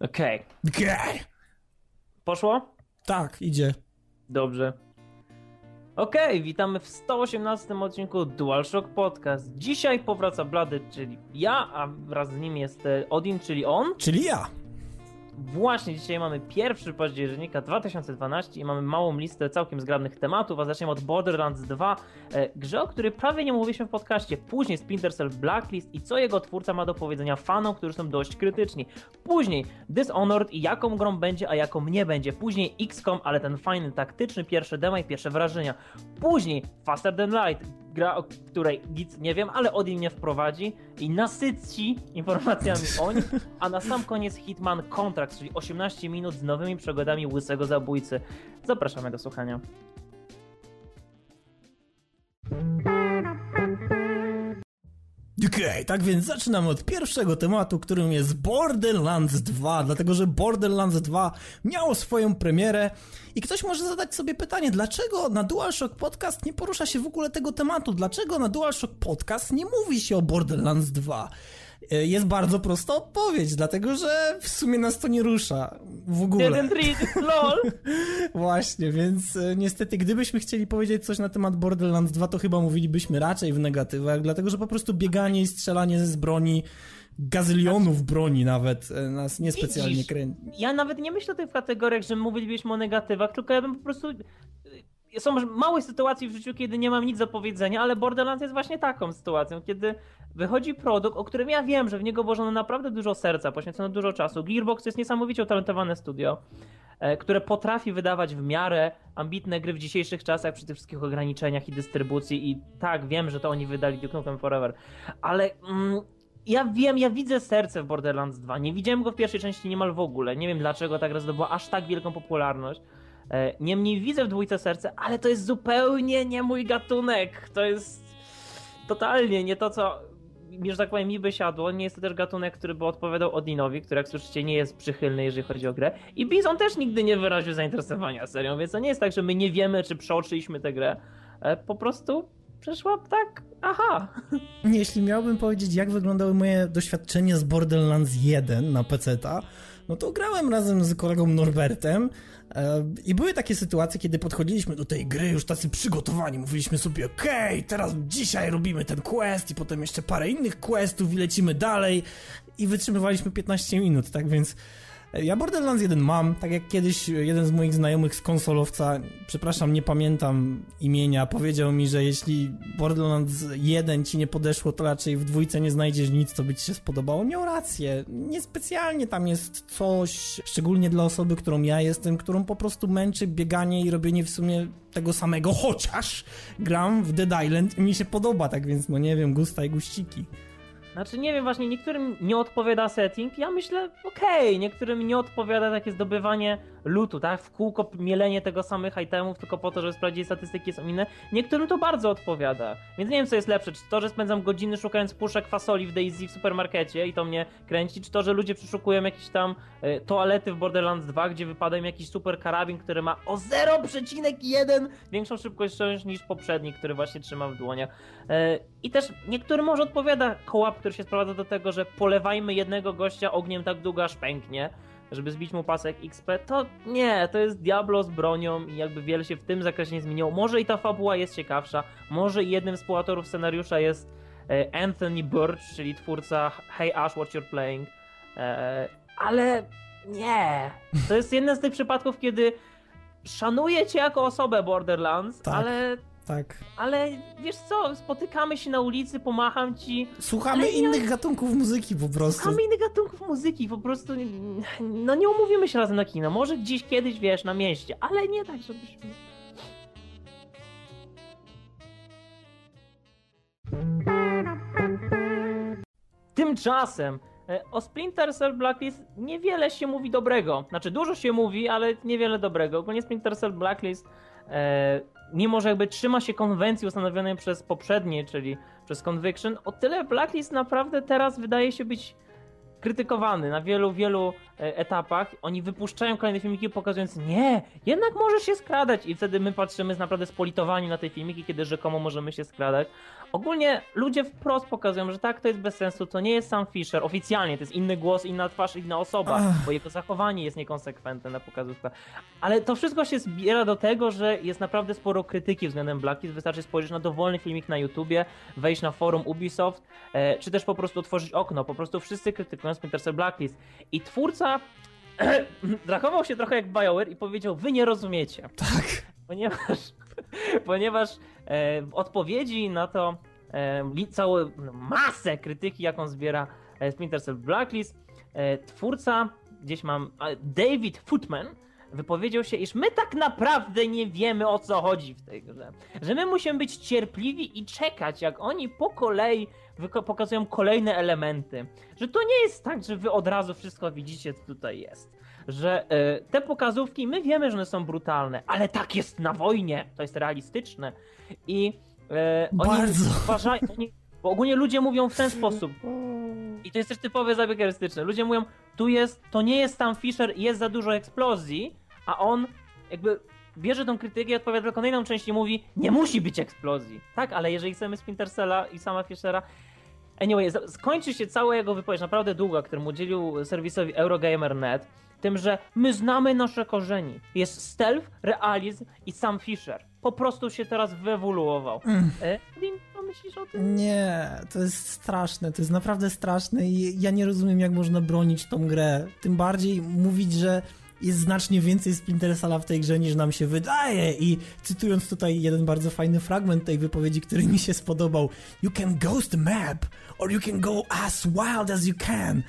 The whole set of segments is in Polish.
Okej. Okej. Poszło? Tak, idzie. Dobrze. Okej, witamy w 118 odcinku DualShock Podcast. Dzisiaj powraca Blady, czyli ja, a wraz z nim jest e, Odin, czyli on. Czyli ja. Właśnie dzisiaj mamy 1 października 2012 i mamy małą listę całkiem zgrabnych tematów, a zaczniemy od Borderlands 2, e, grze, o której prawie nie mówiliśmy w podcaście. Później Splinter Cell Blacklist i co jego twórca ma do powiedzenia fanom, którzy są dość krytyczni. Później Dishonored i jaką grą będzie, a jaką nie będzie. Później XCOM, ale ten fajny, taktyczny pierwszy demo i pierwsze wrażenia. Później Faster Than Light, gra, o której nic nie wiem, ale Odin mnie wprowadzi i nasyci informacjami o nim, a na sam koniec Hitman Contract, czyli 18 minut z nowymi przygodami łysego zabójcy. Zapraszamy do słuchania. Okej, tak więc zaczynamy od pierwszego tematu, którym jest Borderlands 2, dlatego że Borderlands 2 miało swoją premierę i ktoś może zadać sobie pytanie, dlaczego na DualShock Podcast nie porusza się w ogóle tego tematu? Dlaczego na DualShock Podcast nie mówi się o Borderlands 2? E, Jest bardzo prosta odpowiedź, dlatego że w sumie nas to nie rusza w ogóle. Didn't read lol! Właśnie, więc e, niestety, gdybyśmy chcieli powiedzieć coś na temat Borderlands 2, to chyba mówilibyśmy raczej w negatywach, dlatego że po prostu bieganie i strzelanie z broni, gazylionów broni nawet, e, nas niespecjalnie kręci. Ja nawet nie myślę o tych kategoriach, że mówilibyśmy o negatywach, tylko ja bym po prostu... Są małe sytuacje w życiu, kiedy nie mam nic do powiedzenia, ale Borderlands jest właśnie taką sytuacją, kiedy wychodzi produkt, o którym ja wiem, że w niego włożono naprawdę dużo serca, poświęcono dużo czasu. Gearbox to jest niesamowicie utalentowane studio, e, które potrafi wydawać w miarę ambitne gry w dzisiejszych czasach przy tych wszystkich ograniczeniach i dystrybucji i tak, wiem, że to oni wydali Duke Nukem Forever, ale... Mm, ja wiem, ja widzę serce w Borderlands 2. Nie widziałem go w pierwszej części niemal w ogóle. Nie wiem dlaczego ta gra zdobyła aż tak wielką popularność. E, Niemniej widzę w dwójce serce, ale to jest zupełnie nie mój gatunek. To jest totalnie nie to, co że tak powiem, mi by siadło. Nie jest to też gatunek, który by odpowiadał Odinowi, który jak słyszycie nie jest przychylny, jeżeli chodzi o grę. I Bizon też nigdy nie wyraził zainteresowania serią, więc to nie jest tak, że my nie wiemy, czy przeoczyliśmy tę grę. E, Po prostu przeszła tak, aha. Jeśli miałbym powiedzieć, jak wyglądały moje doświadczenie z Borderlands 1 na PC-ta, no to grałem razem z kolegą Norbertem i były takie sytuacje, kiedy podchodziliśmy do tej gry już tacy przygotowani, mówiliśmy sobie, okej, teraz dzisiaj robimy ten quest i potem jeszcze parę innych questów i lecimy dalej. I wytrzymywaliśmy 15 minut, tak? Więc e, ja Borderlands 1 mam, tak jak kiedyś jeden z moich znajomych z konsolowca, przepraszam, nie pamiętam imienia, powiedział mi, że jeśli Borderlands 1 ci nie podeszło, to raczej w dwójce nie znajdziesz nic, co by ci się spodobało. Miał rację, niespecjalnie tam jest coś, szczególnie dla osoby, którą ja jestem, którą po prostu męczy bieganie i robienie w sumie tego samego, chociaż gram w Dead Island i mi się podoba, tak więc no nie wiem, gusta i guściki. Znaczy nie wiem, właśnie niektórym nie odpowiada setting, ja myślę, okej, niektórym nie odpowiada takie zdobywanie lutu, tak, w kółko mielenie tego samych itemów tylko po to, żeby sprawdzić statystyki są inne, niektórym to bardzo odpowiada, więc nie wiem co jest lepsze, czy to, że spędzam godziny szukając puszek fasoli w Daisy w supermarkecie i to mnie kręci, czy to, że ludzie przeszukują jakieś tam e, toalety w Borderlands 2, gdzie wypada im jakiś super karabin, który ma o 0,1 większą szybkość niż poprzedni, który właśnie trzyma w dłoniach. E, I też niektórym może odpowiada kołap, który się sprowadza do tego, że polewajmy jednego gościa ogniem tak długo, aż pęknie, żeby zbić mu pasek XP. To nie, to jest Diablo z bronią i jakby wiele się w tym zakresie nie zmieniło. Może i ta fabuła jest ciekawsza, może i jednym z współautorów scenariusza jest e, Anthony Burch, czyli twórca Hey Ash, What You're Playing. E, Ale nie. To jest jeden z tych przypadków, kiedy szanuję cię jako osobę Borderlands, Tak. ale Tak. ale wiesz co, spotykamy się na ulicy, pomacham ci. Słuchamy Ale innych gatunków muzyki po prostu. Słuchamy innych gatunków muzyki, po prostu. No nie umówimy się razem na kino. Może gdzieś kiedyś wiesz, na mieście, ale nie tak, żebyśmy. Tymczasem e, o Splinter Cell Blacklist niewiele się mówi dobrego. Znaczy dużo się mówi, ale niewiele dobrego. Ogólnie Splinter Cell Blacklist e, mimo że jakby trzyma się konwencji ustanowionej przez poprzednie, czyli przez Conviction, o tyle Blacklist naprawdę teraz wydaje się być krytykowany na wielu, wielu e, etapach oni wypuszczają kolejne filmiki pokazując nie, jednak możesz się skradać i wtedy my patrzymy z naprawdę spolitowani na te filmiki, kiedy rzekomo możemy się skradać. Ogólnie ludzie wprost pokazują, że tak, to jest bez sensu, to nie jest sam Fisher, oficjalnie, to jest inny głos, inna twarz, inna osoba, Ach. bo jego zachowanie jest niekonsekwentne na pokazówkach. Ale to wszystko się zbiera do tego, że jest naprawdę sporo krytyki względem Blacklist, wystarczy spojrzeć na dowolny filmik na YouTubie, wejść na forum Ubisoft, e, czy też po prostu otworzyć okno, po prostu wszyscy krytykują Splinter Cell Blacklist. I twórca zachował się trochę jak BioWare i powiedział, wy nie rozumiecie. Tak. Ponieważ, ponieważ e, w odpowiedzi na to e, całą masę krytyki, jaką zbiera e, Splinter Cell Blacklist, e, twórca, gdzieś mam, David Footman, wypowiedział się, iż my tak naprawdę nie wiemy o co chodzi w tej grze. Że my musimy być cierpliwi i czekać, jak oni po kolei pokazują kolejne elementy. Że to nie jest tak, że wy od razu wszystko widzicie, co tutaj jest. Że e, te pokazówki, my wiemy, że one są brutalne, ale tak jest na wojnie, to jest realistyczne. I e, oni Bardzo. uważają, oni, bo ogólnie ludzie mówią w ten sposób, i to jest też typowy zabieg artystyczny. Ludzie mówią, tu jest, to nie jest tam Fisher, jest za dużo eksplozji, a on jakby bierze tą krytykę i odpowiada tylko na inną część i mówi, nie musi być eksplozji. Tak, ale jeżeli chcemy Splinter Cella i sama Fishera, Anyway, skończy się cała jego wypowiedź, naprawdę długa, którą udzielił serwisowi Eurogamer.net, tym, że my znamy nasze korzeni. Jest stealth, realizm i sam Fisher. Po prostu się teraz wyewoluował. Mm. E, myślisz o tym? Nie, to jest straszne, to jest naprawdę straszne i ja nie rozumiem, jak można bronić tą grę. Tym bardziej mówić, że jest znacznie więcej Splinter Cella w tej grze niż nam się wydaje i cytując tutaj jeden bardzo fajny fragment tej wypowiedzi, który mi się spodobał You can ghost the map or you can go as wild as you can.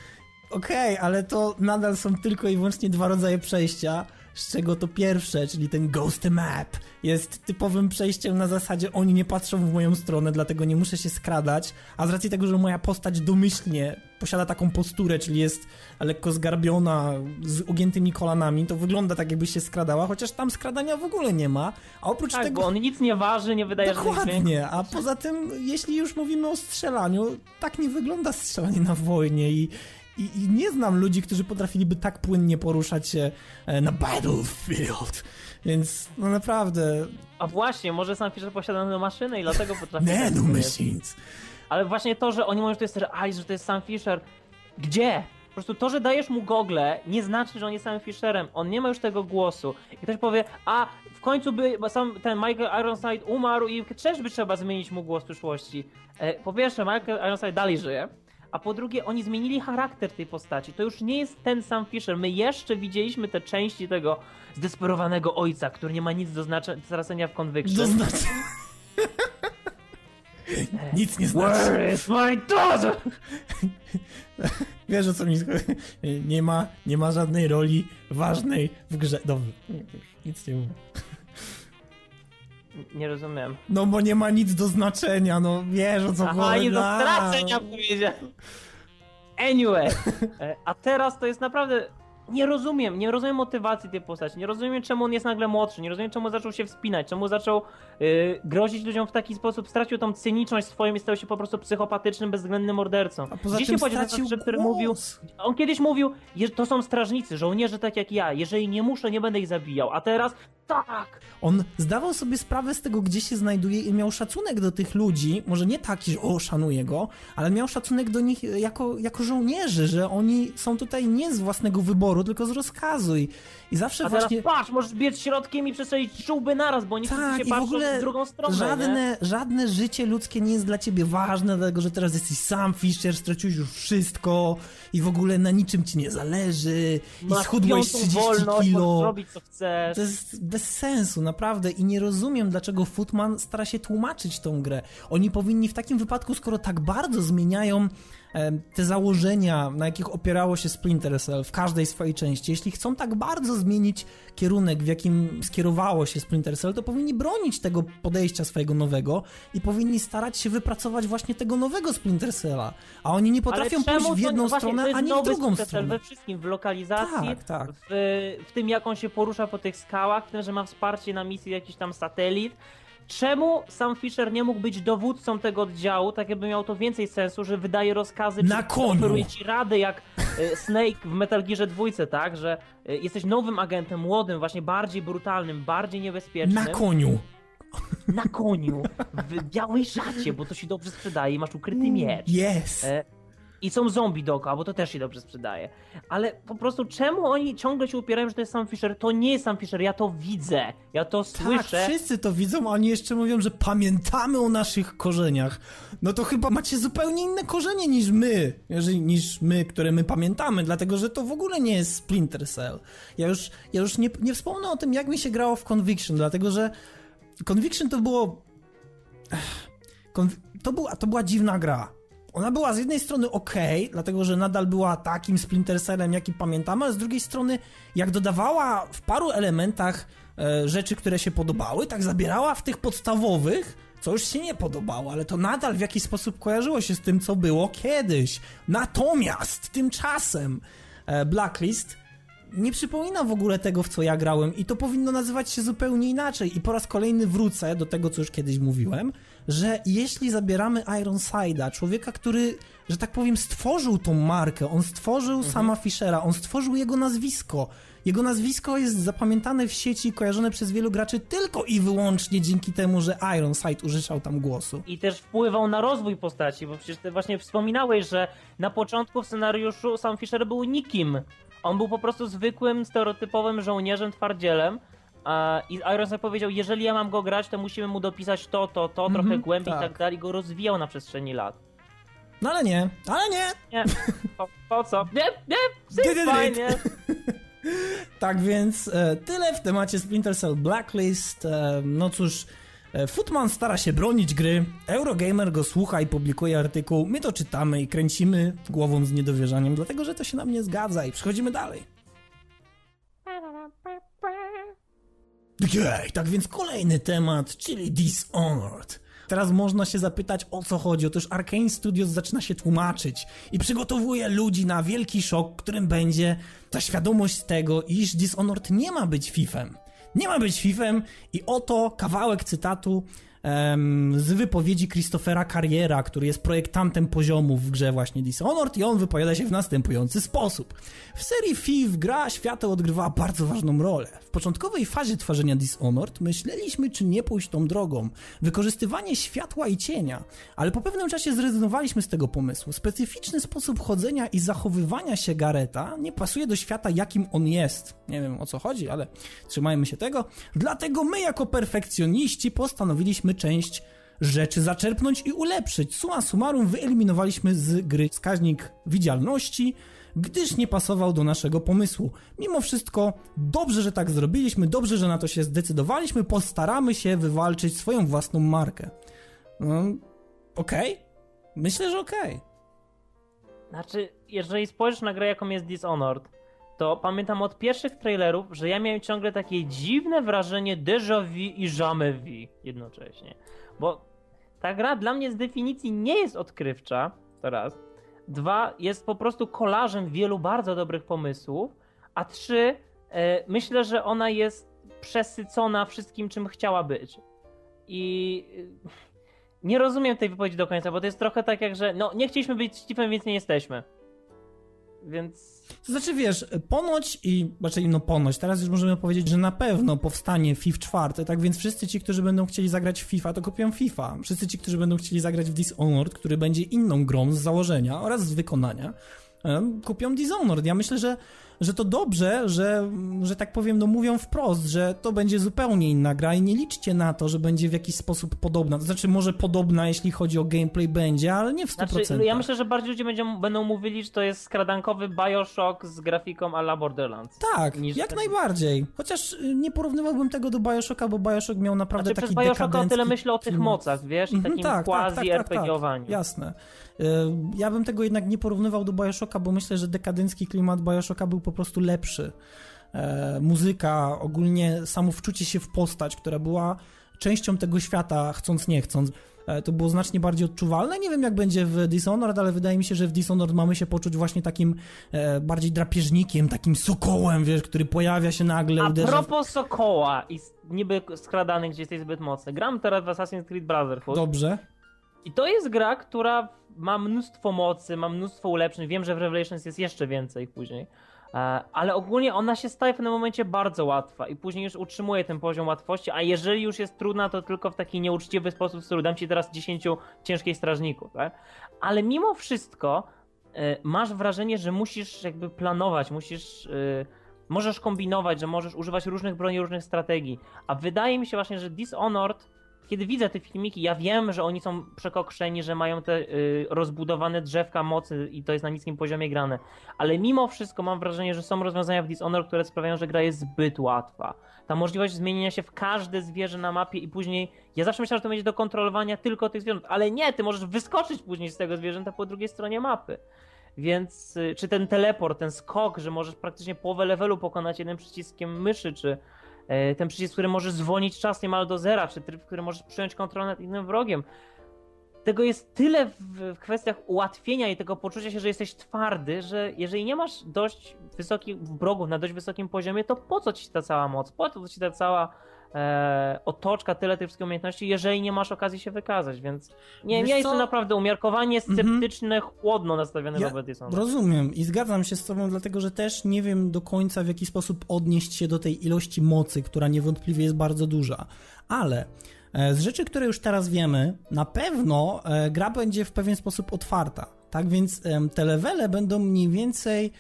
Okej, ale to nadal są tylko i wyłącznie dwa rodzaje przejścia, z czego to pierwsze, czyli ten Ghost Map, jest typowym przejściem na zasadzie oni nie patrzą w moją stronę, dlatego nie muszę się skradać, a z racji tego, że moja postać domyślnie posiada taką posturę, czyli jest lekko zgarbiona, z ugiętymi kolanami, to wygląda tak jakby się skradała, chociaż tam skradania w ogóle nie ma, a oprócz Tak, tego... bo on nic nie waży, nie wydaje. Dokładnie, a poza tym, jeśli już mówimy o strzelaniu, tak nie wygląda strzelanie na wojnie i, i, i nie znam ludzi, którzy potrafiliby tak płynnie poruszać się e, na battlefield, więc no naprawdę, A właśnie, może sam Fisher posiada tę maszynę i dlatego potrafi... tak nano powiedzieć. machines. Ale właśnie to, że oni mówią, że to jest realizm, że to jest sam Fisher. Gdzie? Po prostu to, że dajesz mu gogle, nie znaczy, że on jest samym Fisherem. On nie ma już tego głosu. I ktoś powie, a w końcu by sam ten Michael Ironside umarł i też by trzeba zmienić mu głos w przyszłości. E, po pierwsze, Michael Ironside dalej żyje. A po drugie, oni zmienili charakter tej postaci. To już nie jest ten sam Fisher. My jeszcze widzieliśmy te części tego zdesperowanego ojca, który nie ma nic do znaczenia, w Conviction. znaczy... Nic nie znaczy. Where is my daughter? Wiesz o co mi? Nie ma, nie ma żadnej roli ważnej w grze. Dobrze, nic nie mówię. Nie rozumiem. No bo nie ma nic do znaczenia, no wiesz o co Aha, chodzi. nie do stracenia powiedziałem. Anyway, e, a teraz to jest naprawdę... Nie rozumiem, nie rozumiem motywacji tej postaci, nie rozumiem czemu on jest nagle młodszy, nie rozumiem czemu zaczął się wspinać, czemu zaczął y, grozić ludziom w taki sposób, stracił tą cyniczność swoją i stał się po prostu psychopatycznym, bezwzględnym mordercą. A poza Gdzie tym się podział ten stracił facet, który mówił, on kiedyś mówił, że to są strażnicy, żołnierze tak jak ja, jeżeli nie muszę, nie będę ich zabijał, a teraz tak! On zdawał sobie sprawę z tego, gdzie się znajduje i miał szacunek do tych ludzi, może nie taki, że o, szanuję go, ale miał szacunek do nich jako, jako żołnierzy, że oni są tutaj nie z własnego wyboru, tylko z rozkazu i, i zawsze A teraz właśnie... patrz, możesz biec środkiem i przestrzelić czułby naraz, bo oni Tak, i się w ogóle w drugą stronę, nie? Żadne, żadne życie ludzkie nie jest dla ciebie ważne, dlatego że teraz jesteś sam Fisher, straciłeś już wszystko i w ogóle na niczym ci nie zależy i Masz schudłeś piątą 30 wolność, kilo. robić co chcesz. To jest bez sensu, naprawdę. I nie rozumiem, dlaczego Footman stara się tłumaczyć tą grę. Oni powinni w takim wypadku, skoro tak bardzo zmieniają te założenia, na jakich opierało się Splinter Cell w każdej swojej części, jeśli chcą tak bardzo zmienić kierunek, w jakim skierowało się Splinter Cell, to powinni bronić tego podejścia swojego nowego i powinni starać się wypracować właśnie tego nowego Splinter Cella. A oni nie potrafią pójść w jedną właśnie, to stronę, jest ani w drugą Splinter stronę. We wszystkim, w lokalizacji, Tak, tak. W, w tym jak on się porusza po tych skałach, w tym, że ma wsparcie na misji jakiś tam satelit. Czemu sam Fisher nie mógł być dowódcą tego oddziału, tak jakby miał to więcej sensu, że wydaje rozkazy, Na koniu. ci rady jak e, Snake w Metal Gearze dwójce, tak, że e, jesteś nowym agentem, młodym, właśnie bardziej brutalnym, bardziej niebezpiecznym. Na koniu. Na koniu, w białej szacie, bo to się dobrze sprzedaje i masz ukryty miecz. Yes. I są zombie dookoła, bo to też się dobrze sprzedaje. Ale po prostu czemu oni ciągle się upierają, że to jest Sam Fisher? To nie jest Sam Fisher, ja to widzę, ja to Tak, słyszę. wszyscy to widzą, a oni jeszcze mówią, że pamiętamy o naszych korzeniach. No to chyba macie zupełnie inne korzenie niż my, niż my, które my pamiętamy, dlatego że to w ogóle nie jest Splinter Cell. Ja już, ja już nie, nie wspomnę o tym, jak mi się grało w Conviction, dlatego że Conviction to było... To, była, to była dziwna gra. Ona była z jednej strony ok, dlatego że nadal była takim Splinter Cellem, jaki pamiętamy, ale z drugiej strony, jak dodawała w paru elementach e, rzeczy, które się podobały, tak zabierała w tych podstawowych, co już się nie podobało, ale to nadal w jakiś sposób kojarzyło się z tym, co było kiedyś. Natomiast tymczasem e, Blacklist nie przypomina w ogóle tego, w co ja grałem i to powinno nazywać się zupełnie inaczej. I po raz kolejny wrócę do tego, co już kiedyś mówiłem, że jeśli zabieramy Ironside'a, człowieka, który, że tak powiem, stworzył tą markę, on stworzył sama Fishera, on stworzył jego nazwisko. Jego nazwisko jest zapamiętane w sieci kojarzone przez wielu graczy tylko i wyłącznie dzięki temu, że Ironside użyczał tam głosu. I też wpływał na rozwój postaci, bo przecież ty właśnie wspominałeś, że na początku w scenariuszu Sam Fisher był nikim. On był po prostu zwykłym, stereotypowym żołnierzem, twardzielem. I Ironside powiedział, jeżeli ja mam go grać, to musimy mu dopisać to, to, to, trochę Mhm, głębiej i tak. tak dalej. I go rozwijał na przestrzeni lat. No ale nie, ale nie! Nie, po, po co? Nie, nie, fajnie. Tak więc e, tyle w temacie Splinter Cell Blacklist. E, no cóż, e, Footman stara się bronić gry, Eurogamer go słucha i publikuje artykuł, my to czytamy i kręcimy głową z niedowierzaniem, dlatego że to się nam nie zgadza i przechodzimy dalej. Jej, tak więc kolejny temat, czyli Dishonored. Teraz można się zapytać o co chodzi. Otóż Arkane Studios zaczyna się tłumaczyć i przygotowuje ludzi na wielki szok, którym będzie ta świadomość tego, iż Dishonored nie ma być FIFem. Nie ma być FIFem i oto kawałek cytatu z wypowiedzi Christophera Carriera, który jest projektantem poziomów w grze właśnie Dishonored i on wypowiada się w następujący sposób. W serii FIF gra świateł odgrywała bardzo ważną rolę. W początkowej fazie tworzenia Dishonored myśleliśmy, czy nie pójść tą drogą. Wykorzystywanie światła i cienia, ale po pewnym czasie zrezygnowaliśmy z tego pomysłu. Specyficzny sposób chodzenia i zachowywania się Gareta nie pasuje do świata, jakim on jest. Nie wiem o co chodzi, ale trzymajmy się tego. Dlatego my, jako perfekcjoniści, postanowiliśmy część rzeczy zaczerpnąć i ulepszyć. Suma summarum wyeliminowaliśmy z gry wskaźnik widzialności, gdyż nie pasował do naszego pomysłu. Mimo wszystko, dobrze, że tak zrobiliśmy, dobrze, że na to się zdecydowaliśmy, postaramy się wywalczyć swoją własną markę. No, okej. Myślę, że okej. Znaczy, jeżeli spojrzysz na grę, jaką jest Dishonored, to pamiętam od pierwszych trailerów, że ja miałem ciągle takie dziwne wrażenie déjà vu i jamais vu jednocześnie. Bo ta gra dla mnie z definicji nie jest odkrywcza, to raz. Dwa, jest po prostu kolażem wielu bardzo dobrych pomysłów. A trzy, e, myślę, że ona jest przesycona wszystkim, czym chciała być. I e, nie rozumiem tej wypowiedzi do końca, bo to jest trochę tak jak, że no nie chcieliśmy być Steve'em, więc nie jesteśmy. Więc To znaczy, wiesz, ponoć i, raczej no ponoć, teraz już możemy powiedzieć, że na pewno powstanie FIF 4, tak więc wszyscy ci, którzy będą chcieli zagrać w FIFA, to kupią FIFA. Wszyscy ci, którzy będą chcieli zagrać w Dishonored, który będzie inną grą z założenia oraz z wykonania, kupią Dishonored. Ja myślę, że, że to dobrze, że, że tak powiem, no mówią wprost, że to będzie zupełnie inna gra i nie liczcie na to, że będzie w jakiś sposób podobna. To znaczy, może podobna, jeśli chodzi o gameplay będzie, ale nie w 100%. znaczy, ja myślę, że bardziej ludzie będą, będą mówili, że to jest skradankowy Bioshock z grafiką a la Borderlands. Tak, jak ten- najbardziej. Chociaż y, nie porównywałbym tego do Bioshocka, bo Bioshock miał naprawdę Znaczy, taki przez Bioshocka o tyle myślę o tych mocach, wiesz, i Mhm, takim tak, tak, quasi tak, tak, tak. RPG-owaniu. Jasne. Y, Ja bym tego jednak nie porównywał do Bioshocka, bo myślę, że dekadencki klimat Bioshocka był po prostu lepszy. E, muzyka, ogólnie samo wczucie się w postać, która była częścią tego świata, chcąc nie chcąc. E, to było znacznie bardziej odczuwalne. Nie wiem, jak będzie w Dishonored, ale wydaje mi się, że w Dishonored mamy się poczuć właśnie takim e, bardziej drapieżnikiem, takim sokołem, wiesz, który pojawia się nagle, A uderza... propos Sokoła i niby skradany, gdzie jesteś zbyt mocny. Gram teraz w Assassin's Creed Brotherhood Dobrze. i to jest gra, która ma mnóstwo mocy, ma mnóstwo ulepszeń. Wiem, że w Revelations jest jeszcze więcej później. E, Ale ogólnie ona się staje w pewnym momencie bardzo łatwa i później już utrzymuje ten poziom łatwości, a jeżeli już jest trudna, to tylko w taki nieuczciwy sposób, w stylu dam ci teraz 10 ciężkich strażników, tak? Ale mimo wszystko e, masz wrażenie, że musisz jakby planować, musisz... e, Możesz kombinować, że możesz używać różnych broni, różnych strategii. A wydaje mi się właśnie, że Dishonored, kiedy widzę te filmiki, ja wiem, że oni są przekokrzeni, że mają te y, rozbudowane drzewka mocy i to jest na niskim poziomie grane. Ale mimo wszystko mam wrażenie, że są rozwiązania w Dishonored, które sprawiają, że gra jest zbyt łatwa. Ta możliwość zmienienia się w każde zwierzę na mapie i później. Ja zawsze myślałem, że to będzie do kontrolowania tylko tych zwierząt, ale nie, ty możesz wyskoczyć później z tego zwierzęta po drugiej stronie mapy. Więc y, czy ten teleport, ten skok, że możesz praktycznie połowę levelu pokonać jednym przyciskiem myszy, czy ten przycisk, który możesz zwolnić czas niemal do zera, czy tryb, który możesz przejąć kontrolę nad innym wrogiem. Tego jest tyle w kwestiach ułatwienia i tego poczucia się, że jesteś twardy, że jeżeli nie masz dość wysokich wrogów na dość wysokim poziomie, to po co ci ta cała moc? Po co ci ta cała e, otoczka, tyle tych wszystkich umiejętności, jeżeli nie masz okazji się wykazać, więc nie, Wiesz ja co? jestem naprawdę umiarkowanie Mhm. sceptyczny, chłodno nastawiony Ja wobec Dishonored. Rozumiem i zgadzam się z tobą, dlatego że też nie wiem do końca w jaki sposób odnieść się do tej ilości mocy, która niewątpliwie jest bardzo duża. Ale e, z rzeczy, które już teraz wiemy, na pewno e, gra będzie w pewien sposób otwarta. Tak więc te levele będą mniej więcej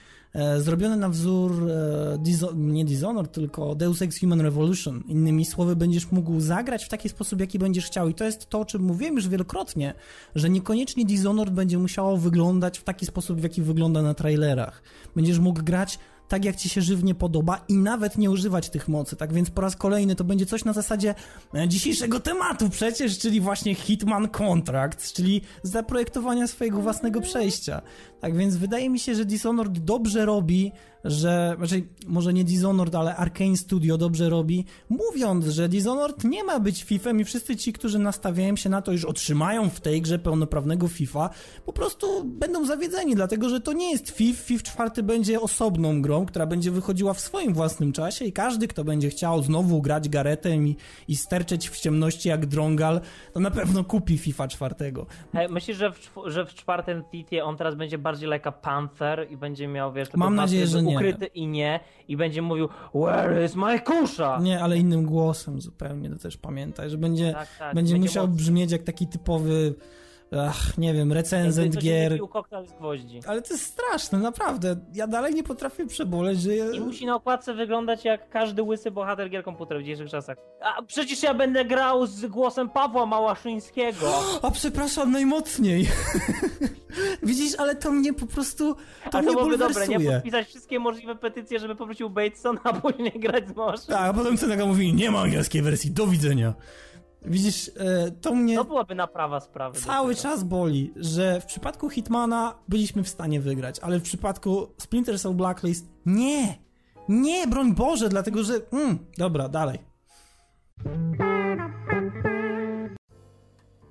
zrobione na wzór e, nie Dishonored, tylko Deus Ex Human Revolution. Innymi słowy, będziesz mógł zagrać w taki sposób, jaki będziesz chciał. I to jest to, o czym mówiłem już wielokrotnie, że niekoniecznie Dishonored będzie musiało wyglądać w taki sposób, w jaki wygląda na trailerach. Będziesz mógł grać tak, jak ci się żywnie podoba i nawet nie używać tych mocy. Tak więc po raz kolejny to będzie coś na zasadzie e, dzisiejszego tematu przecież, czyli właśnie Hitman Contracts, czyli zaprojektowania swojego własnego przejścia. Tak więc wydaje mi się, że Dishonored dobrze robi, że, znaczy może nie Dishonored, ale Arkane Studio dobrze robi, mówiąc, że Dishonored nie ma być FIFA i wszyscy ci, którzy nastawiają się na to, iż otrzymają w tej grze pełnoprawnego FIFA, po prostu będą zawiedzeni, dlatego że to nie jest FIF. FIF 4 będzie osobną grą, która będzie wychodziła w swoim własnym czasie i każdy, kto będzie chciał znowu grać garetem i, i sterczeć w ciemności jak drągal, to na pewno kupi FIFA 4. Hej, myślisz, że w, że w czwartym titie on teraz będzie bardziej like a panther i będzie miał, wiesz, Mam nadzieję, że nie. Ukryty i nie i będzie mówił Where is my kusza? Nie, ale innym głosem zupełnie, to też pamiętaj, że będzie, Tak, tak, będzie będzie musiał brzmieć jak taki typowy, ach, nie wiem, recenzent Jakby gier. koktajl z gwoździ. Ale to jest straszne, naprawdę. Ja dalej nie potrafię przeboleć, że... I musi na okładce wyglądać jak każdy łysy bohater gier komputerowych w dzisiejszych czasach. A przecież ja będę grał z głosem Pawła Małaszyńskiego. A przepraszam najmocniej. Widzisz, ale to mnie po prostu. To A to byłoby dobre, nie? Podpisać wszystkie możliwe petycje, żeby poprosił Bateson, a później grać z Małaszyńskim. Tak, a potem Cenega mówi, nie ma angielskiej wersji, do widzenia. Widzisz, e, to mnie To byłaby naprawa sprawy. cały czas boli, że w przypadku Hitmana byliśmy w stanie wygrać, ale w przypadku Splinter Cell Blacklist nie. Nie, broń Boże, dlatego że... Mm, dobra, dalej.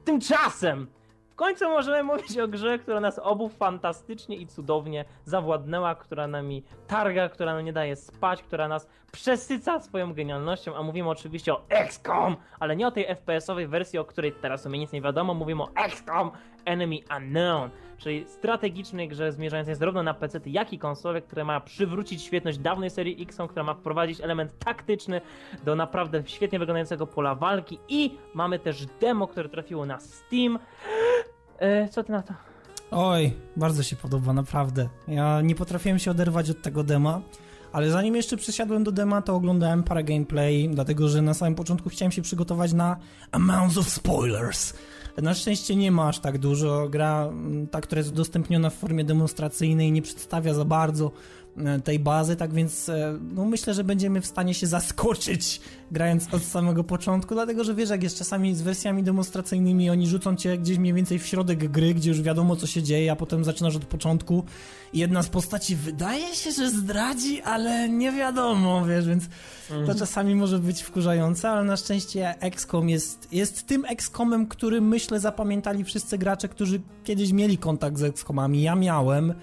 Tymczasem w końcu możemy mówić o grze, która nas obu fantastycznie i cudownie zawładnęła, która nami targa, która nam nie daje spać, która nas przesyca swoją genialnością, a mówimy oczywiście o XCOM, ale nie o tej FPS-owej wersji, o której teraz o mnie nic nie wiadomo, mówimy o XCOM Enemy Unknown, czyli strategicznej grze zmierzającej zarówno na PC, jak i konsole, która ma przywrócić świetność dawnej serii XCOM, która ma wprowadzić element taktyczny do naprawdę świetnie wyglądającego pola walki i mamy też demo, które trafiło na Steam. E, co ty na to? Oj, bardzo się podoba, naprawdę. Ja nie potrafiłem się oderwać od tego dema, ale zanim jeszcze przesiadłem do dema, to oglądałem parę gameplay, dlatego że na samym początku chciałem się przygotować na amounts of spoilers. Na szczęście nie ma aż tak dużo. Gra, mm, ta, która jest udostępniona w formie demonstracyjnej, nie przedstawia za bardzo tej bazy, tak więc e, no myślę, że będziemy w stanie się zaskoczyć grając od samego początku, dlatego że wiesz, jak jest czasami z wersjami demonstracyjnymi, oni rzucą cię gdzieś mniej więcej w środek gry, gdzie już wiadomo co się dzieje, a potem zaczynasz od początku i jedna z postaci wydaje się, że zdradzi, ale nie wiadomo, wiesz, więc to Mhm. czasami może być wkurzające, ale na szczęście XCOM jest, jest tym XCOMem, który myślę zapamiętali wszyscy gracze, którzy kiedyś mieli kontakt z XCOMami. Ja miałem, e,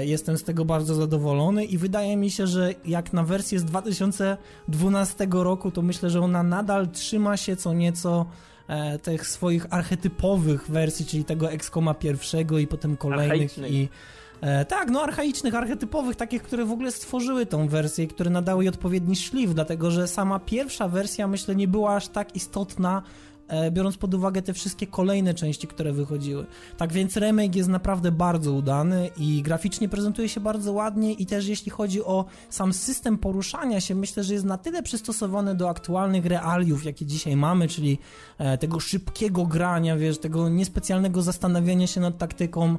jestem z tego bardzo zadowolony i wydaje mi się, że jak na wersję z 2012 roku, to myślę, że ona nadal trzyma się co nieco e, tych swoich archetypowych wersji, czyli tego XCOMa pierwszego i potem kolejnych i E, tak, no archaicznych, archetypowych, takich, które w ogóle stworzyły tą wersję, które nadały jej odpowiedni szlif, dlatego że sama pierwsza wersja, myślę, nie była aż tak istotna, e, biorąc pod uwagę te wszystkie kolejne części, które wychodziły. Tak więc remake jest naprawdę bardzo udany i graficznie prezentuje się bardzo ładnie i też jeśli chodzi o sam system poruszania się, myślę, że jest na tyle przystosowany do aktualnych realiów, jakie dzisiaj mamy, czyli e, tego szybkiego grania, wiesz, tego niespecjalnego zastanawiania się nad taktyką, e,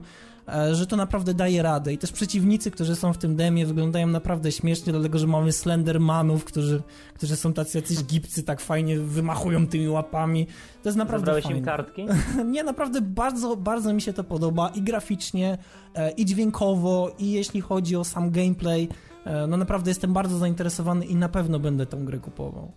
że to naprawdę daje radę. I też przeciwnicy, którzy są w tym demie, wyglądają naprawdę śmiesznie, dlatego że mamy Slendermanów, którzy, którzy są tacy jacyś gipcy, tak fajnie wymachują tymi łapami. To jest naprawdę Zabrałeś fajne. im kartki? Nie, naprawdę bardzo, bardzo mi się to podoba i graficznie, e, i dźwiękowo, i jeśli chodzi o sam gameplay. E, no naprawdę jestem bardzo zainteresowany i na pewno będę tę grę kupował.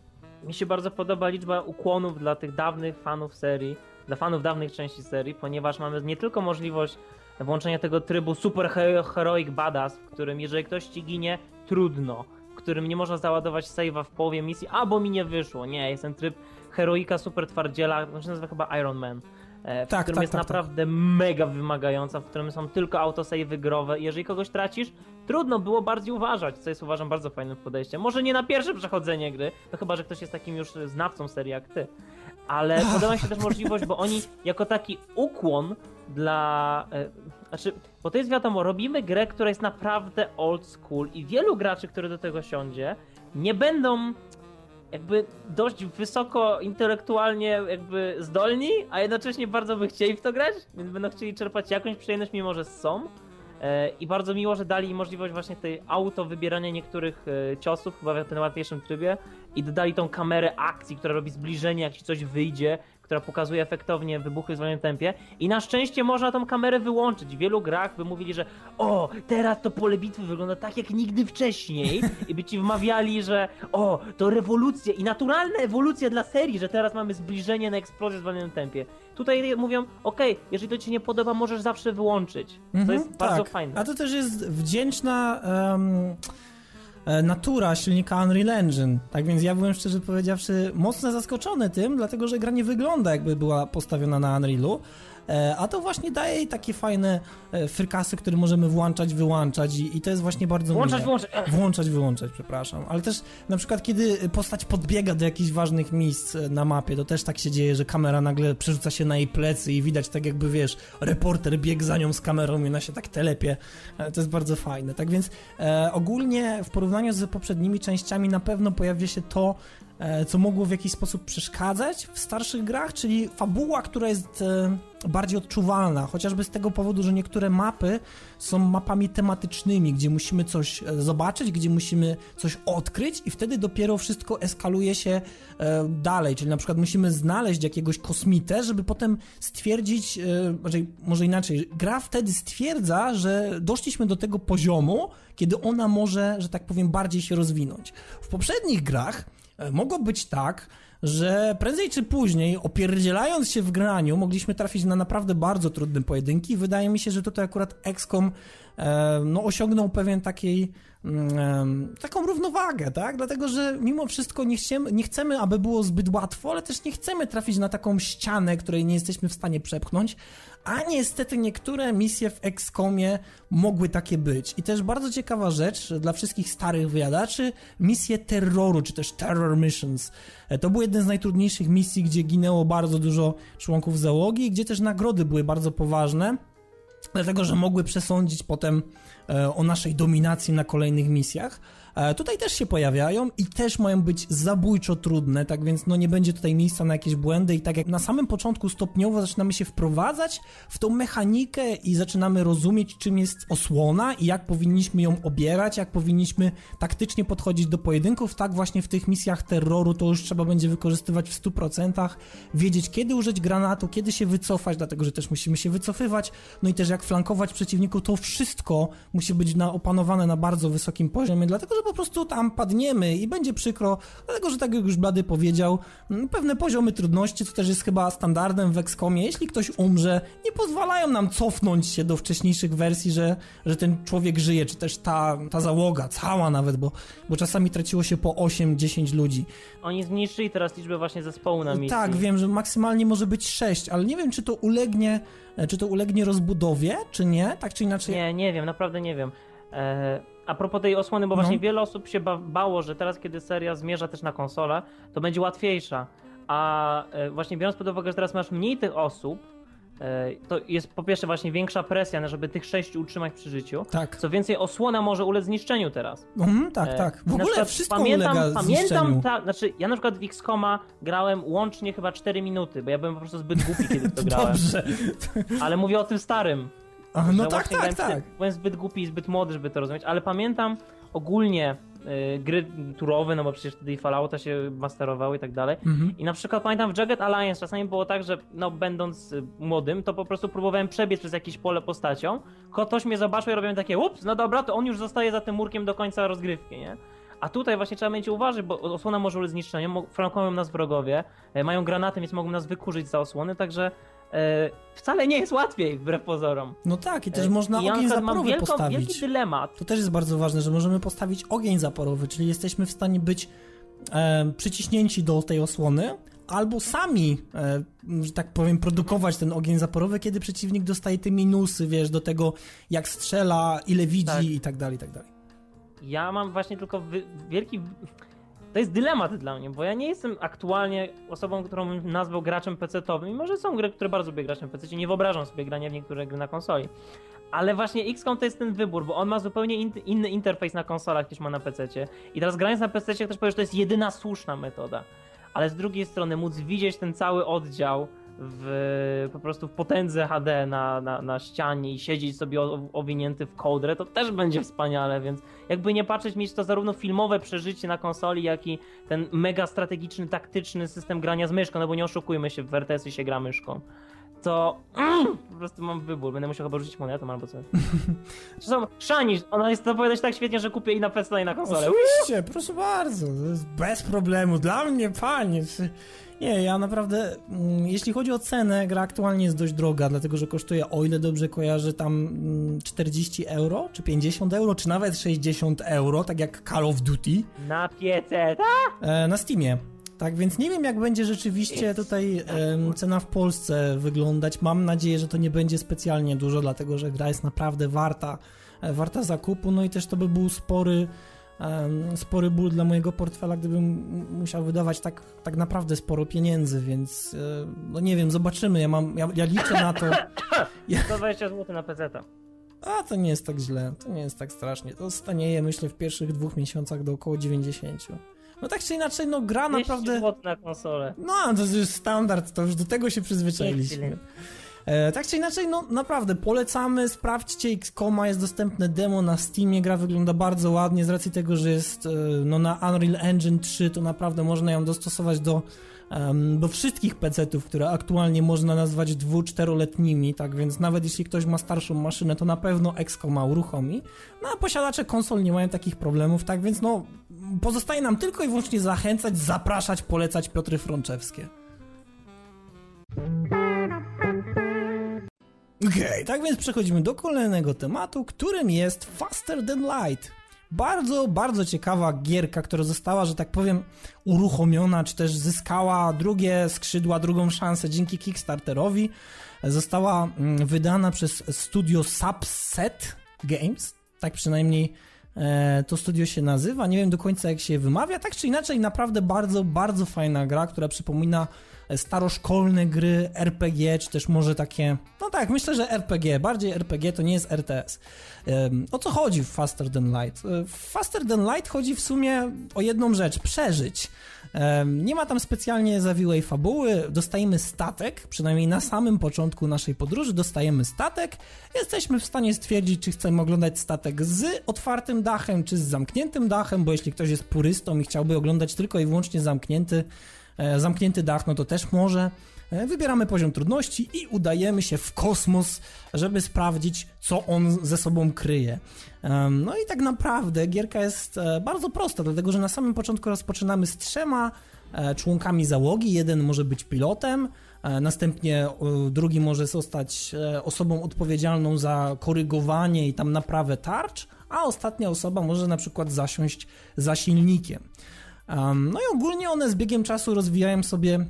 Mi się bardzo podoba liczba ukłonów dla tych dawnych fanów serii, dla fanów dawnych części serii, ponieważ mamy nie tylko możliwość włączenia tego trybu super hero- heroic badass, w którym jeżeli ktoś ci ginie, trudno, w którym nie można załadować save'a w połowie misji, albo mi nie wyszło. Nie, jest ten tryb heroika super twardziela, to się nazywa chyba Iron Man. e, W Tak, którym tak, jest tak, naprawdę mega wymagająca, w którym są tylko autosavey growe. Jeżeli kogoś tracisz, trudno było bardziej uważać, co jest uważam bardzo fajnym podejściem. Może nie na pierwsze przechodzenie gry, to chyba, że ktoś jest takim już znawcą serii jak ty. Ale podoba mi się też możliwość, bo oni jako taki ukłon dla... E, znaczy, bo to jest wiadomo, robimy grę, która jest naprawdę old school i wielu graczy, który do tego siądzie, nie będą jakby dość wysoko intelektualnie jakby zdolni, a jednocześnie bardzo by chcieli w to grać, więc będą chcieli czerpać jakąś przyjemność, mimo że są. E, I bardzo miło, że dali możliwość właśnie tej auto wybierania niektórych e, ciosów, chyba w tym łatwiejszym trybie, i dodali tą kamerę akcji, która robi zbliżenie, jak ci coś wyjdzie, która pokazuje efektownie wybuchy w zwolnionym tempie. I na szczęście można tą kamerę wyłączyć. W wielu grach by mówili, że o, teraz to pole bitwy wygląda tak jak nigdy wcześniej i by ci wmawiali, że o, to rewolucja i naturalna ewolucja dla serii, że teraz mamy zbliżenie na eksplozję w zwolnionym tempie. Tutaj mówią, okej, jeżeli to ci nie podoba, możesz zawsze wyłączyć. To Mhm, jest bardzo tak. fajne. A to też jest wdzięczna e, natura silnika Unreal Engine. Tak więc ja byłem szczerze powiedziawszy mocno zaskoczony tym, dlatego że gra nie wygląda jakby była postawiona na Unrealu. E, A to właśnie daje jej takie fajne e, frykasy, które możemy włączać, wyłączać i, i to jest właśnie bardzo Włączać, miłe. wyłączać. Ech. Włączać, wyłączać, przepraszam. Ale też na przykład, kiedy postać podbiega do jakichś ważnych miejsc e, na mapie, to też tak się dzieje, że kamera nagle przerzuca się na jej plecy i widać tak jakby, wiesz, reporter biegł za nią z kamerą i ona się tak telepie. E, To jest bardzo fajne. Tak więc e, ogólnie w porównaniu z poprzednimi częściami na pewno pojawia się to, e, co mogło w jakiś sposób przeszkadzać w starszych grach, czyli fabuła, która jest e, bardziej odczuwalna, chociażby z tego powodu, że niektóre mapy są mapami tematycznymi, gdzie musimy coś e, zobaczyć, gdzie musimy coś odkryć i wtedy dopiero wszystko eskaluje się e, dalej, czyli na przykład musimy znaleźć jakiegoś kosmitę, żeby potem stwierdzić, e, może, inaczej, gra wtedy stwierdza, że doszliśmy do tego poziomu, kiedy ona może, że tak powiem, bardziej się rozwinąć. W poprzednich grach e, mogło być tak, że prędzej czy później, opierdzielając się w graniu, mogliśmy trafić na naprawdę bardzo trudne pojedynki. Wydaje mi się, że tutaj akurat XCOM no, osiągnął pewien takiej mm, taką równowagę, tak? Dlatego, że mimo wszystko nie chcemy, nie chcemy, aby było zbyt łatwo, ale też nie chcemy trafić na taką ścianę, której nie jesteśmy w stanie przepchnąć, a niestety niektóre misje w XCOMie mogły takie być. I też bardzo ciekawa rzecz dla wszystkich starych wyjadaczy, misje terroru, czy też terror missions. E, To był jeden z najtrudniejszych misji, gdzie ginęło bardzo dużo członków załogi, gdzie też nagrody były bardzo poważne dlatego że mogły przesądzić potem e, o naszej dominacji na kolejnych misjach. E, tutaj też się pojawiają i też mają być zabójczo trudne, tak więc no nie będzie tutaj miejsca na jakieś błędy i tak jak na samym początku stopniowo zaczynamy się wprowadzać w tą mechanikę i zaczynamy rozumieć czym jest osłona i jak powinniśmy ją obierać, jak powinniśmy taktycznie podchodzić do pojedynków, tak właśnie w tych misjach terroru to już trzeba będzie wykorzystywać w 100%, wiedzieć kiedy użyć granatu, kiedy się wycofać, dlatego że też musimy się wycofywać, no i też jak flankować przeciwników, to wszystko musi być na, opanowane na bardzo wysokim poziomie, dlatego że po prostu tam padniemy i będzie przykro, dlatego że tak jak już Blady powiedział, mm, pewne poziomy trudności, co też jest chyba standardem w XCOMie, jeśli ktoś umrze, nie pozwalają nam cofnąć się do wcześniejszych wersji, że, że ten człowiek żyje, czy też ta, ta załoga, cała nawet, bo, bo czasami traciło się po 8-10 ludzi. Oni zmniejszyli teraz liczbę właśnie zespołu na misji. Tak, wiem, że maksymalnie może być 6, ale nie wiem, czy to ulegnie, czy to ulegnie rozbudowie, czy nie, tak czy inaczej. Nie, nie wiem, naprawdę nie wiem. E, a propos tej osłony, bo No. właśnie wiele osób się ba bało, że teraz, kiedy seria zmierza też na konsolę, to będzie łatwiejsza. A e, właśnie biorąc pod uwagę, że teraz masz mniej tych osób, e, to jest po pierwsze właśnie większa presja, żeby tych sześciu utrzymać przy życiu. Tak. Co więcej, osłona może ulec zniszczeniu teraz. Mhm, tak, E, tak. W na ogóle wszystko pamiętam, ulega Pamiętam, ta, znaczy ja na przykład w X-Koma grałem łącznie chyba 4 minuty, bo ja byłem po prostu zbyt głupi, kiedy to grałem. Dobrze. Ale mówię o tym starym. No tak, właśnie tak, grałem tak. Byłem zbyt głupi i zbyt młody, żeby to rozumieć, ale pamiętam ogólnie y, gry turowe, no bo przecież wtedy i Fallouta się masterowały i tak dalej. Mhm. I na przykład pamiętam w Jagged Alliance czasami było tak, że no będąc y, młodym, to po prostu próbowałem przebiec przez jakieś pole postacią, ktoś mnie zobaczył i robiłem takie ups, no dobra, to on już zostaje za tym murkiem do końca rozgrywki, nie? A tutaj właśnie trzeba mieć uważać, bo osłona może ulec zniszczeniu, flankują nas wrogowie, e, mają granaty, więc mogą nas wykurzyć za osłony, także wcale nie jest łatwiej, wbrew pozorom. No tak, i też E, można i ogień zaporowy wielką, postawić. wielki dylemat. To też jest bardzo ważne, że możemy postawić ogień zaporowy, czyli jesteśmy w stanie być e, przyciśnięci do tej osłony, albo sami, e, że tak powiem, produkować ten ogień zaporowy, kiedy przeciwnik dostaje te minusy, wiesz, do tego jak strzela, ile widzi Tak. i tak dalej, i tak dalej. Ja mam właśnie tylko wielki. To jest dylemat dla mnie, bo ja nie jestem aktualnie osobą, którą nazwał graczem PC-towym, mimo że są gry, które bardzo lubię grać na PC, nie wyobrażam sobie grania w niektóre gry na konsoli. Ale właśnie XCOM to jest ten wybór, bo on ma zupełnie in, inny interfejs na konsolach niż ma na PC. I teraz grając na PC, ktoś powie, że to jest jedyna słuszna metoda. Ale z drugiej strony móc widzieć ten cały oddział w, po prostu w potędze HD na, na, na ścianie i siedzieć sobie owinięty w kołdrę, to też będzie wspaniale, więc jakby nie patrzeć, mieć to zarówno filmowe przeżycie na konsoli, jak i ten mega strategiczny, taktyczny system grania z myszką, no bo nie oszukujmy się, w RTS-y się gra myszką. To mm, po prostu mam wybór, będę musiał chyba rzucić monetą albo coś. Zresztą Shani, ona jest to opowiadać tak świetnie, że kupię i na PC i na konsolę. Oczywiście, proszę bardzo, to jest bez problemu. Dla mnie, panie. Nie, ja naprawdę, mm, jeśli chodzi o cenę, gra aktualnie jest dość droga, dlatego że kosztuje, o ile dobrze kojarzę, tam mm, 40 euro, czy 50 euro, czy nawet 60 euro, tak jak Call of Duty Na PC, tak? e, na Steamie. Tak więc nie wiem, jak będzie rzeczywiście tutaj em, cena w Polsce wyglądać. Mam nadzieję, że to nie będzie specjalnie dużo, dlatego że gra jest naprawdę warta, e, warta zakupu. No i też to by był spory, spory ból dla mojego portfela, gdybym musiał wydawać tak, tak naprawdę sporo pieniędzy, więc e, no nie wiem, zobaczymy. Ja, mam, ja, ja liczę na to. 120 zł na PC. A to nie jest tak źle, to nie jest tak strasznie. To stanieje, myślę, w pierwszych dwóch miesiącach do około 90. No tak czy inaczej, no gra 200 naprawdę. zł na konsolę. No, to jest standard, to już do tego się przyzwyczailiśmy. E, tak czy inaczej, no naprawdę polecamy, sprawdźcie X-Koma, jest dostępne demo na Steamie, gra wygląda bardzo ładnie z racji tego, że jest e, no, na Unreal Engine 3, to naprawdę można ją dostosować do, do wszystkich PC-ów, które aktualnie można nazwać dwu-czteroletnimi, tak więc nawet jeśli ktoś ma starszą maszynę, to na pewno X-Koma uruchomi. No a posiadacze konsol nie mają takich problemów, tak więc no pozostaje nam tylko i wyłącznie zachęcać, zapraszać, polecać Piotry Frączewskie. Okej, tak więc przechodzimy do kolejnego tematu, którym jest Faster Than Light. Bardzo, bardzo ciekawa gierka, która została, że tak powiem, uruchomiona, czy też zyskała drugie skrzydła, drugą szansę dzięki Kickstarterowi. Została mm, wydana przez studio Subset Games, tak przynajmniej e, to studio się nazywa. Nie wiem do końca jak się wymawia. Tak czy inaczej, naprawdę bardzo, bardzo fajna gra, która przypomina staroszkolne gry, RPG, czy też może takie, no tak, myślę, że RPG, bardziej RPG to nie jest RTS. O co chodzi w Faster Than Light? W Faster Than Light chodzi w sumie o jedną rzecz, przeżyć. Nie ma tam specjalnie zawiłej fabuły, dostajemy statek, przynajmniej na samym początku naszej podróży dostajemy statek. Jesteśmy w stanie stwierdzić, czy chcemy oglądać statek z otwartym dachem, czy z zamkniętym dachem, bo jeśli ktoś jest purystą i chciałby oglądać tylko i wyłącznie zamknięty, e, zamknięty dach, no to też może. E, wybieramy poziom trudności i udajemy się w kosmos, żeby sprawdzić, co on ze sobą kryje. No i tak naprawdę gierka jest e, bardzo prosta, dlatego że na samym początku rozpoczynamy z trzema e, członkami załogi. Jeden może być pilotem, następnie drugi może zostać osobą odpowiedzialną za korygowanie i tam naprawę tarcz, a ostatnia osoba może na przykład zasiąść za silnikiem. No i ogólnie one z biegiem czasu rozwijają sobie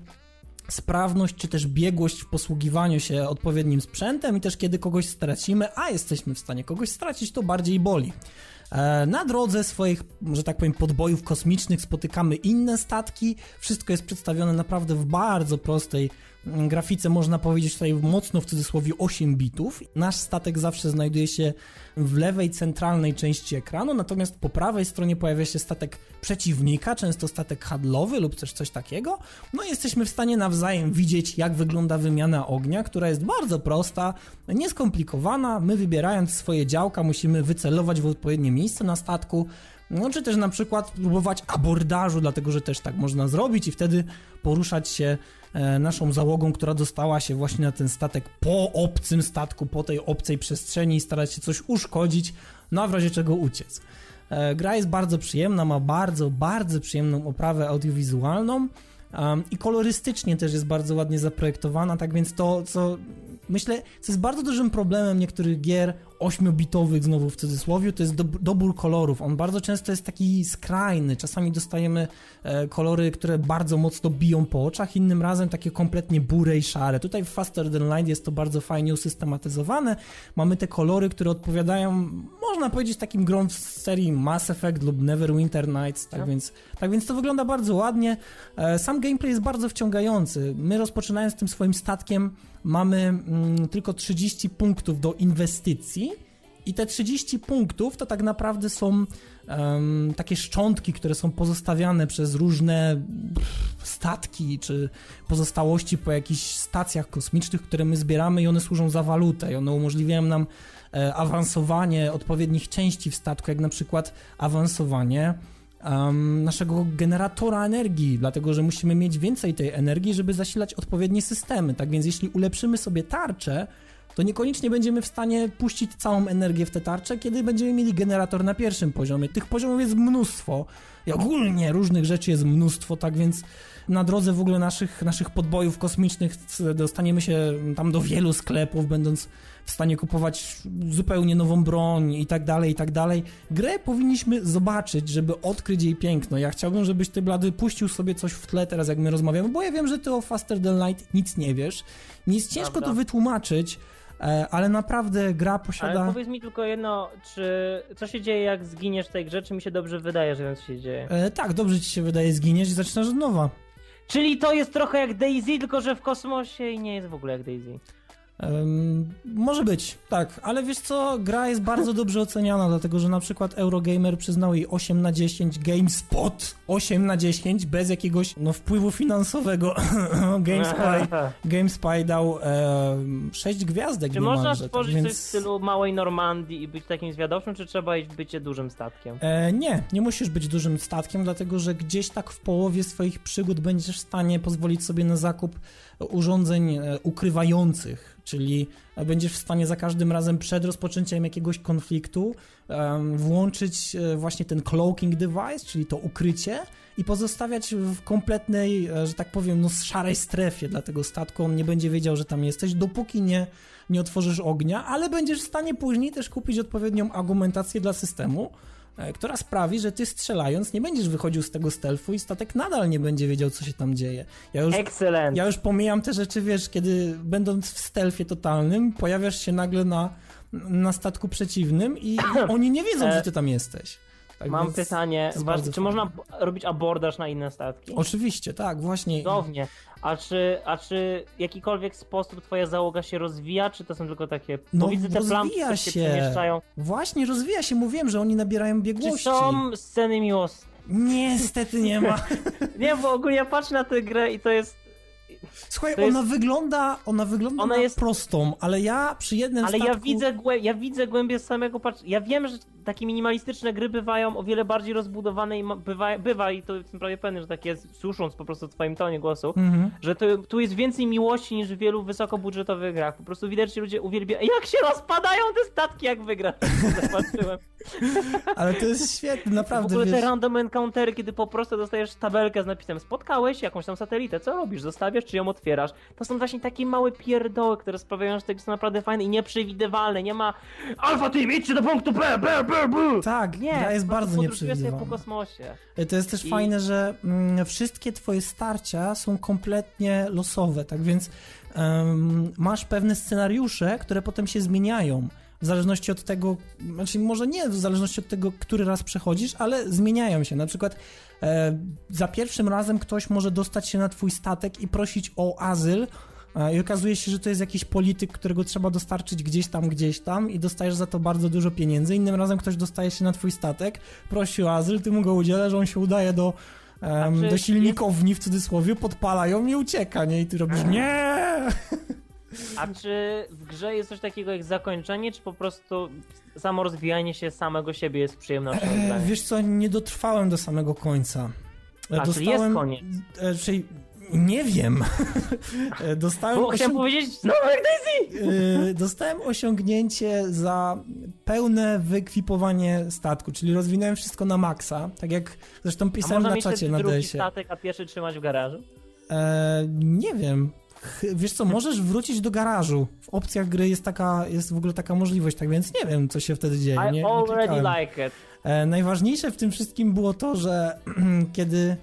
sprawność czy też biegłość w posługiwaniu się odpowiednim sprzętem i też kiedy kogoś stracimy, a jesteśmy w stanie kogoś stracić, to bardziej boli. E, na drodze swoich, że tak powiem, podbojów kosmicznych spotykamy inne statki. Wszystko jest przedstawione naprawdę w bardzo prostej grafice, można powiedzieć tutaj mocno w cudzysłowie 8 bitów. Nasz statek zawsze znajduje się w lewej centralnej części ekranu, natomiast po prawej stronie pojawia się statek przeciwnika, często statek handlowy lub też coś takiego. No i jesteśmy w stanie nawzajem widzieć, jak wygląda wymiana ognia, która jest bardzo prosta, nieskomplikowana. My wybierając swoje działka musimy wycelować w odpowiednie miejsce na statku, no, czy też na przykład próbować abordażu, dlatego że też tak można zrobić i wtedy poruszać się e, naszą załogą, która dostała się właśnie na ten statek po obcym statku, po tej obcej przestrzeni i starać się coś uszkodzić, no a w razie czego uciec. E, gra jest bardzo przyjemna, ma bardzo, bardzo przyjemną oprawę audiowizualną i kolorystycznie też jest bardzo ładnie zaprojektowana, tak więc to, co myślę, co jest bardzo dużym problemem niektórych gier 8-bitowych, znowu w cudzysłowie, to jest do, dobór kolorów. On bardzo często jest taki skrajny. Czasami dostajemy e, kolory, które bardzo mocno biją po oczach, innym razem takie kompletnie bure i szare. Tutaj w Faster Than Light jest to bardzo fajnie usystematyzowane. Mamy te kolory, które odpowiadają, można powiedzieć, takim grom z serii Mass Effect lub Neverwinter Nights, tak, no. więc, tak więc to wygląda bardzo ładnie. E, sam gameplay jest bardzo wciągający. My rozpoczynając tym swoim statkiem mamy mm, tylko 30 punktów do inwestycji i te 30 punktów to tak naprawdę są um, takie szczątki, które są pozostawiane przez różne statki czy pozostałości po jakichś stacjach kosmicznych, które my zbieramy i one służą za walutę i one umożliwiają nam e, awansowanie odpowiednich części w statku, jak na przykład awansowanie um, naszego generatora energii, dlatego że musimy mieć więcej tej energii, żeby zasilać odpowiednie systemy. Tak więc jeśli ulepszymy sobie tarczę, to niekoniecznie będziemy w stanie puścić całą energię w te tarcze, kiedy będziemy mieli generator na pierwszym poziomie. Tych poziomów jest mnóstwo i ogólnie różnych rzeczy jest mnóstwo, tak więc na drodze w ogóle naszych, naszych podbojów kosmicznych dostaniemy się tam do wielu sklepów, będąc w stanie kupować zupełnie nową broń i tak dalej, i tak dalej. Grę powinniśmy zobaczyć, żeby odkryć jej piękno. Ja chciałbym, żebyś ty, Blady, puścił sobie coś w tle teraz, jak my rozmawiamy, bo ja wiem, że ty o Faster Than Light nic nie wiesz. Mi jest ciężko Prawda. to wytłumaczyć, ale naprawdę gra posiada... Ale powiedz mi tylko jedno, czy co się dzieje jak zginiesz w tej grze, czy mi się dobrze wydaje, że coś się dzieje? E, tak, dobrze ci się wydaje, zginiesz i zaczynasz od nowa. Czyli to jest trochę jak Daisy, tylko że w kosmosie i nie jest w ogóle jak Daisy. Um, może być, tak, ale wiesz co, gra jest bardzo dobrze oceniana, dlatego że na przykład Eurogamer przyznał jej 8 na 10, GameSpot 8 na 10, bez jakiegoś no, wpływu finansowego. GameSpy, GameSpy dał e, 6 gwiazdek Czy można tak stworzyć tak, więc... coś w stylu małej Normandii i być takim zwiadowczym, czy trzeba być dużym statkiem? E, nie, nie musisz być dużym statkiem, dlatego że gdzieś tak w połowie swoich przygód będziesz w stanie pozwolić sobie na zakup urządzeń e, ukrywających, czyli będziesz w stanie za każdym razem przed rozpoczęciem jakiegoś konfliktu um, włączyć e, właśnie ten cloaking device, czyli to ukrycie i pozostawiać w kompletnej, e, że tak powiem, no szarej strefie dla tego statku. On nie będzie wiedział, że tam jesteś, dopóki nie, nie otworzysz ognia, ale będziesz w stanie później też kupić odpowiednią argumentację dla systemu, E, która sprawi, że ty strzelając nie będziesz wychodził z tego stealthu i statek nadal nie będzie wiedział, co się tam dzieje. Ja już, Excellent. Ja już pomijam te rzeczy, wiesz, kiedy będąc w stealthie totalnym, pojawiasz się nagle na, na statku przeciwnym i oni nie wiedzą, że ty tam jesteś. Tak Mam więc pytanie, jest czy można robić abordaż na inne statki? Oczywiście, tak, właśnie. Cudownie. A czy, a czy w jakikolwiek sposób twoja załoga się rozwija, czy to są tylko takie... No, widzę te plamki, się się. przemieszczają. Właśnie rozwija się, mówiłem, że oni nabierają Czy biegłości. są sceny miłosne? Niestety nie ma. Nie, bo ogólnie ja patrzę na tę grę i to jest... Słuchaj, To jest- ona wygląda, ona wygląda Ona na jest- prostą, ale ja przy jednym Ale statku... ja widzę, głę... ja widzę głębię samego patrz. Ja wiem, że takie minimalistyczne gry bywają o wiele bardziej rozbudowane i bywa... bywa i to jestem prawie pewny, że tak jest, słysząc po prostu w twoim tonie głosu, Mhm. że to, tu jest więcej miłości niż w wielu wysokobudżetowych grach. Po prostu widać, że ludzie uwielbiają. Jak się rozpadają te statki, jak wygra. Zobaczyłem. Ale to jest świetne, W naprawdę, ogóle te wiesz... random encountery, kiedy po prostu dostajesz tabelkę z napisem spotkałeś jakąś tam satelitę, co robisz? Zostawiasz czy ją otwierasz? To są właśnie takie małe pierdoły, które sprawiają, że te gry są naprawdę fajne i nieprzewidywalne. Nie ma Alfa Team, idźcie do punktu B, B, B. Tak, Nie, gra jest bardzo sobie po nieprzewidywalna. kosmosie. To jest też I- fajne, że mm, wszystkie twoje starcia są kompletnie losowe, tak więc em, masz pewne scenariusze, które potem się zmieniają. W zależności od tego, znaczy może nie w zależności od tego, który raz przechodzisz, ale zmieniają się. Na przykład e, za pierwszym razem ktoś może dostać się na twój statek i prosić o azyl, e, i okazuje się, że to jest jakiś polityk, którego trzeba dostarczyć gdzieś tam, gdzieś tam i dostajesz za to bardzo dużo pieniędzy. Innym razem ktoś dostaje się na twój statek, prosi o azyl, ty mu go udzielasz, on się udaje do, czy do silnikowni w cudzysłowie, podpala ją i ucieka, nie? I ty robisz nie! A czy w grze jest coś takiego jak zakończenie, czy po prostu samo rozwijanie się samego siebie jest przyjemnością E, wiesz co, nie dotrwałem do samego końca. E, A, czyli jest koniec. E, czyli nie wiem. Dostałem, Bo chciałem osiąg... powiedzieć, no Daisy! e, dostałem osiągnięcie za pełne wyekwipowanie statku, czyli rozwinąłem wszystko na maksa, tak jak zresztą pisałem na czacie na drugi DS-ie. statek, a pierwszy trzymać w garażu? E, nie wiem. Wiesz co, możesz wrócić do garażu. W opcjach gry jest taka, jest w ogóle taka możliwość, tak więc nie wiem, co się wtedy dzieje. Nie, I nie already klikałem. like it. E, najważniejsze w tym wszystkim było to, że kiedy,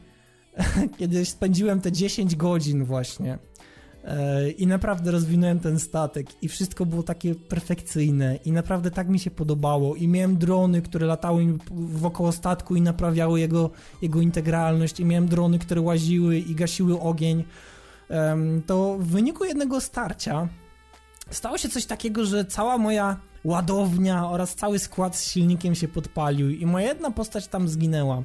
kiedy spędziłem te 10 godzin właśnie e, i naprawdę rozwinąłem ten statek i wszystko było takie perfekcyjne i naprawdę tak mi się podobało. I miałem drony, które latały wokoło statku i naprawiały jego, jego integralność. I miałem drony, które łaziły i gasiły ogień, to w wyniku jednego starcia stało się coś takiego, że cała moja ładownia oraz cały skład z silnikiem się podpalił i moja jedna postać tam zginęła.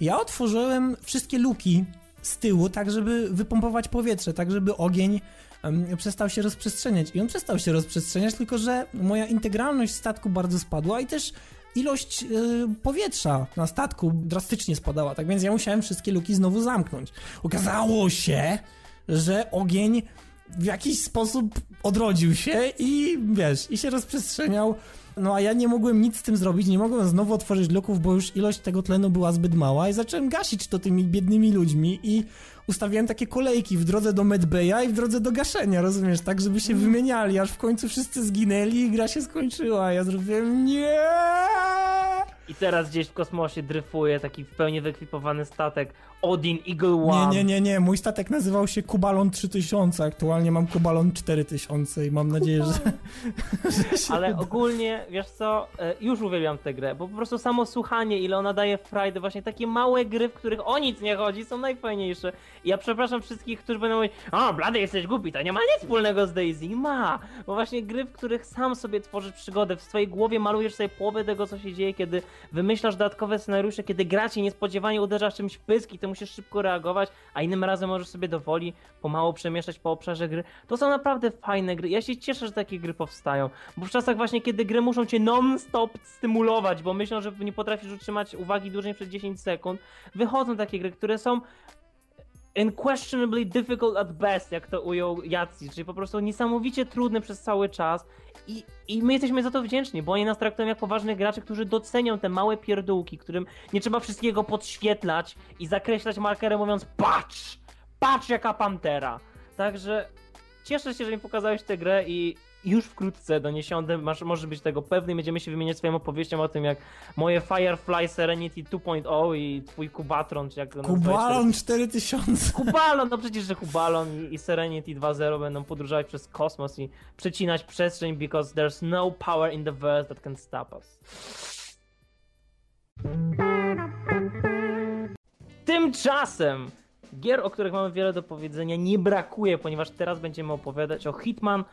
Ja otworzyłem wszystkie luki z tyłu, tak żeby wypompować powietrze, tak żeby ogień em, przestał się rozprzestrzeniać. I on przestał się rozprzestrzeniać, tylko że moja integralność statku bardzo spadła i też ilość y, powietrza na statku drastycznie spadała, tak więc ja musiałem wszystkie luki znowu zamknąć. Okazało się, że ogień w jakiś sposób odrodził się i wiesz, i się rozprzestrzeniał. No a ja nie mogłem nic z tym zrobić, nie mogłem znowu otworzyć luków, bo już ilość tego tlenu była zbyt mała i zacząłem gasić to tymi biednymi ludźmi i ustawiałem takie kolejki w drodze do medbaya i w drodze do gaszenia, rozumiesz, tak żeby się wymieniali, aż w końcu wszyscy zginęli i gra się skończyła. Ja zrobiłem nie. I teraz gdzieś w kosmosie dryfuje taki w pełni wyekwipowany statek Odin Eagle Nie, One. nie, nie, nie. Mój statek nazywał się Kubalon 3000. Aktualnie mam Kubalon 4000 i mam nadzieję, że, Ale uda. ogólnie, wiesz co, e, już uwielbiam tę grę, bo po prostu samo słuchanie, ile ona daje frajdy, właśnie takie małe gry, w których o nic nie chodzi, są najfajniejsze. I ja przepraszam wszystkich, którzy będą mówić, o, blady jesteś głupi, to nie ma nic wspólnego z Daisy. Ma! Bo właśnie gry, w których sam sobie tworzysz przygodę, w swojej głowie malujesz sobie połowę tego, co się dzieje, kiedy wymyślasz dodatkowe scenariusze, kiedy gra cię niespodziewanie uderza czymś pysk i ty musisz szybko reagować, a innym razem możesz sobie dowoli pomału przemieszczać po obszarze gry. To są naprawdę fajne gry. Ja się cieszę, że takie gry powstają, bo w czasach właśnie, kiedy gry muszą cię non-stop stymulować, bo myślą, że nie potrafisz utrzymać uwagi dłużej przez 10 sekund, wychodzą takie gry, które są unquestionably difficult at best, jak to ujął Jacy, czyli po prostu niesamowicie trudne przez cały czas i, i my jesteśmy za to wdzięczni, bo oni nas traktują jak poważnych graczy, którzy docenią te małe pierdółki, którym nie trzeba wszystkiego podświetlać i zakreślać markerem mówiąc patrz, patrz jaka pantera. Także cieszę się, że mi pokazałeś tę grę i już wkrótce do Niesiądy masz, możesz być tego pewny i będziemy się wymieniać swoją opowieścią o tym, jak moje Firefly Serenity 2.0 i twój Kubatron, czy jak nazwałeś teraz? Kubalon 4000. Kubalon, no przecież, że Kubalon i, i Serenity 2.0 będą podróżować przez kosmos i przecinać przestrzeń, because there's no power in the verse that can stop us. Tymczasem gier, o których mamy wiele do powiedzenia, nie brakuje, ponieważ teraz będziemy opowiadać o Hitman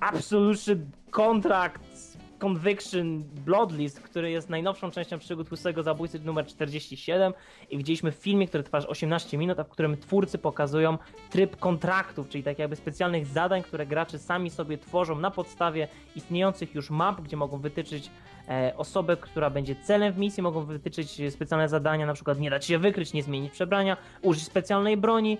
Absolution Contract Conviction Bloodlist, który jest najnowszą częścią przygód tłustego zabójcy numer 47 i widzieliśmy w filmie, który trwa 18 minut, a w którym twórcy pokazują tryb kontraktów, czyli tak jakby specjalnych zadań, które gracze sami sobie tworzą na podstawie istniejących już map, gdzie mogą wytyczyć e, osobę, która będzie celem w misji, mogą wytyczyć specjalne zadania, na przykład nie dać się wykryć, nie zmienić przebrania, użyć specjalnej broni,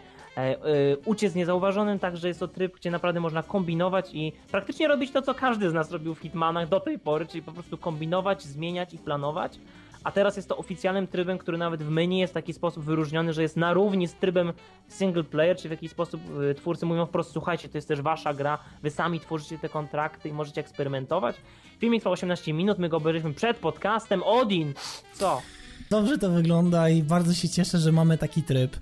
uciec niezauważonym, także jest to tryb, gdzie naprawdę można kombinować i praktycznie robić to, co każdy z nas robił w Hitmanach do tej pory, czyli po prostu kombinować, zmieniać i planować. A teraz jest to oficjalnym trybem, który nawet w menu jest w taki sposób wyróżniony, że jest na równi z trybem single player, czyli w jakiś sposób y, twórcy mówią wprost, słuchajcie, to jest też wasza gra, wy sami tworzycie te kontrakty i możecie eksperymentować. Filmik trwał 18 minut, my go obejrzeliśmy przed podcastem. Odin, co? Dobrze to wygląda i bardzo się cieszę, że mamy taki tryb.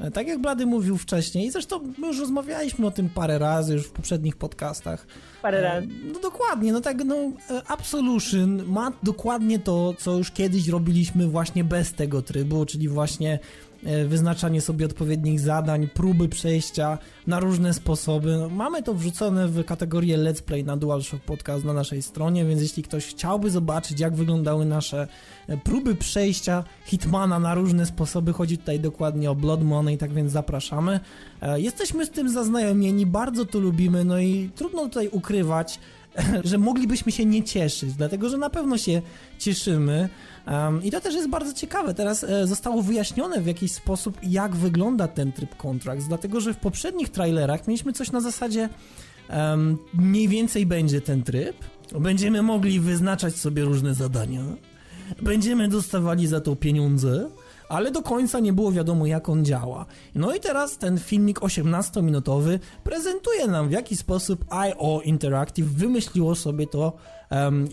E, Tak jak Blady mówił wcześniej, zresztą my już rozmawialiśmy o tym parę razy już w poprzednich podcastach. Parę E, razy. No dokładnie, no tak, no e, Absolution ma dokładnie to, co już kiedyś robiliśmy właśnie bez tego trybu, czyli właśnie wyznaczanie sobie odpowiednich zadań, próby przejścia na różne sposoby. No, mamy to wrzucone w kategorię Let's Play na DualShock Podcast na naszej stronie, więc jeśli ktoś chciałby zobaczyć, jak wyglądały nasze e, próby przejścia Hitmana na różne sposoby, chodzi tutaj dokładnie o Blood Money, tak więc zapraszamy. E, Jesteśmy z tym zaznajomieni, bardzo to lubimy, no i trudno tutaj ukrywać, że moglibyśmy się nie cieszyć, dlatego że na pewno się cieszymy. I to też jest bardzo ciekawe. Teraz e, zostało wyjaśnione w jakiś sposób, jak wygląda ten tryb Contracts, dlatego że w poprzednich trailerach mieliśmy coś na zasadzie mniej więcej będzie ten tryb. Będziemy mogli wyznaczać sobie różne zadania. Będziemy dostawali za to pieniądze ale do końca nie było wiadomo, jak on działa. No i teraz ten filmik 18-minutowy prezentuje nam, w jaki sposób IO Interactive wymyśliło sobie to,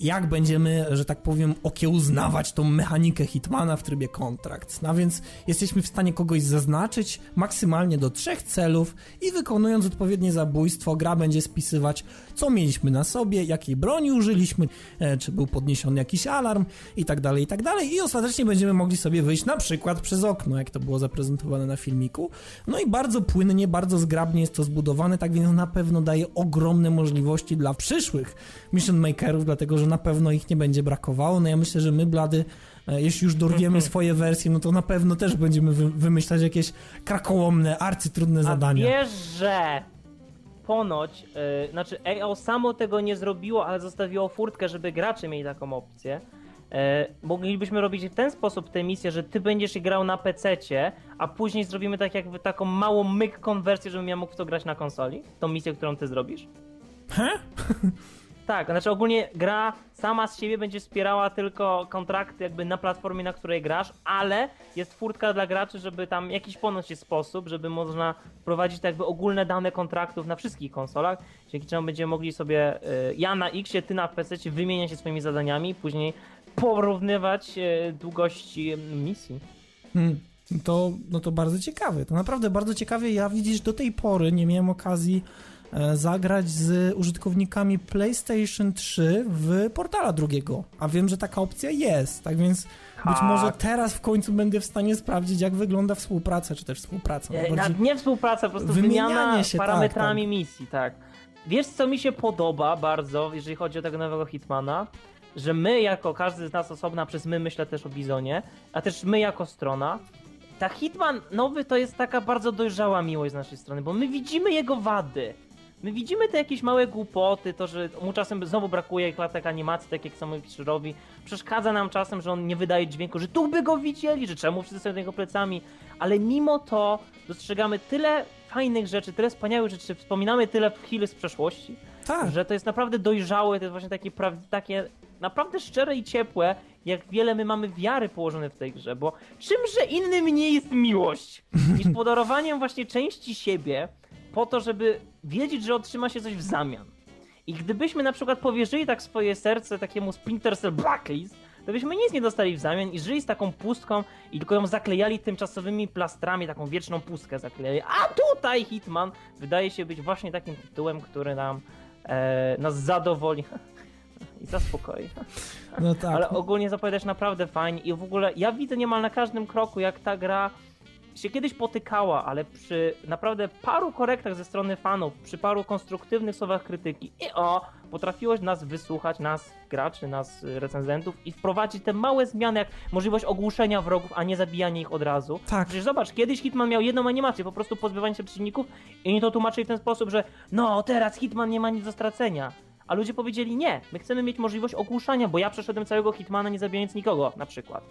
jak będziemy, że tak powiem, okiełznawać tą mechanikę Hitmana w trybie kontrakt. No więc jesteśmy w stanie kogoś zaznaczyć maksymalnie do trzech celów i wykonując odpowiednie zabójstwo, gra będzie spisywać, co mieliśmy na sobie, jakiej broni użyliśmy, e, czy był podniesiony jakiś alarm i tak dalej, i tak dalej. I ostatecznie będziemy mogli sobie wyjść na przykład przez okno, jak to było zaprezentowane na filmiku. No i bardzo płynnie, bardzo zgrabnie jest to zbudowane, tak więc na pewno daje ogromne możliwości dla przyszłych mission makerów, dlatego że na pewno ich nie będzie brakowało. No ja myślę, że my, Blady, e, jeśli już dorwiemy swoje wersje, no to na pewno też będziemy wy wymyślać jakieś krakołomne, arcytrudne A zadania. wiesz, że ponoć, yy, znaczy EO samo tego nie zrobiło, ale zostawiło furtkę, żeby gracze mieli taką opcję. Yy, moglibyśmy robić w ten sposób tę misję, że ty będziesz grał na PC-cie, a później zrobimy tak jakby taką małą myk konwersję, żebym ja mógł w to grać na konsoli. Tą misję, którą ty zrobisz. He? Tak, znaczy ogólnie gra sama z siebie będzie wspierała tylko kontrakty jakby na platformie, na której grasz, ale jest furtka dla graczy, żeby tam jakiś ponoć jest sposób, żeby można wprowadzić tak jakby ogólne dane kontraktów na wszystkich konsolach, dzięki czemu będziemy mogli sobie y, ja na X, ty na PC wymieniać się swoimi zadaniami, później porównywać y, długości misji. Hmm. To, no to bardzo ciekawe. To naprawdę bardzo ciekawe. Ja widzisz, do tej pory nie miałem okazji zagrać z użytkownikami PlayStation 3 w portala drugiego. A wiem, że taka opcja jest. Tak więc być Tak. może teraz w końcu będę w stanie sprawdzić, jak wygląda współpraca, czy też współpraca. E, bardziej- Nie współpraca, po prostu wymiana się, tak, parametrami misji, tak. Wiesz, co mi się podoba bardzo, jeżeli chodzi o tego nowego Hitmana? Że my, jako każdy z nas osobna, przez my myślę też o Bizonie, a też my jako strona, ta Hitman nowy to jest taka bardzo dojrzała miłość z naszej strony, bo my widzimy jego wady. My widzimy te jakieś małe głupoty, to, że mu czasem znowu brakuje klatek animacji, tak jak samemu Fisherowi. Przeszkadza nam czasem, że on nie wydaje dźwięku, że tu by go widzieli, że czemu wszyscy są niego plecami. Ale mimo to dostrzegamy tyle fajnych rzeczy, tyle wspaniałych rzeczy, wspominamy tyle chwil z przeszłości, tak. że to jest naprawdę dojrzałe, to jest właśnie takie, takie naprawdę szczere i ciepłe, jak wiele my mamy wiary położone w tej grze, bo czymże innym nie jest miłość, niż podarowaniem właśnie części siebie po to, żeby wiedzieć, że otrzyma się coś w zamian. I gdybyśmy na przykład powierzyli tak swoje serce takiemu Splinter Cell Blacklist, to byśmy nic nie dostali w zamian i żyli z taką pustką i tylko ją zaklejali tymczasowymi plastrami, taką wieczną pustkę zaklejali. A tutaj Hitman wydaje się być właśnie takim tytułem, który nam e, nas zadowoli. i zaspokoi. No tak. Ale ogólnie zapowiadasz naprawdę fajnie i w ogóle ja widzę niemal na każdym kroku, jak ta gra się kiedyś potykała, ale przy naprawdę paru korektach ze strony fanów, przy paru konstruktywnych słowach krytyki i o, potrafiłoś nas wysłuchać, nas graczy, nas y, recenzentów i wprowadzić te małe zmiany, jak możliwość ogłuszenia wrogów, a nie zabijania ich od razu. Tak. Przecież zobacz, kiedyś Hitman miał jedną animację, po prostu pozbywanie się przeciwników i oni to tłumaczyli w ten sposób, że no teraz Hitman nie ma nic do stracenia. A ludzie powiedzieli nie, my chcemy mieć możliwość ogłuszania, bo ja przeszedłem całego Hitmana nie zabijając nikogo, na przykład.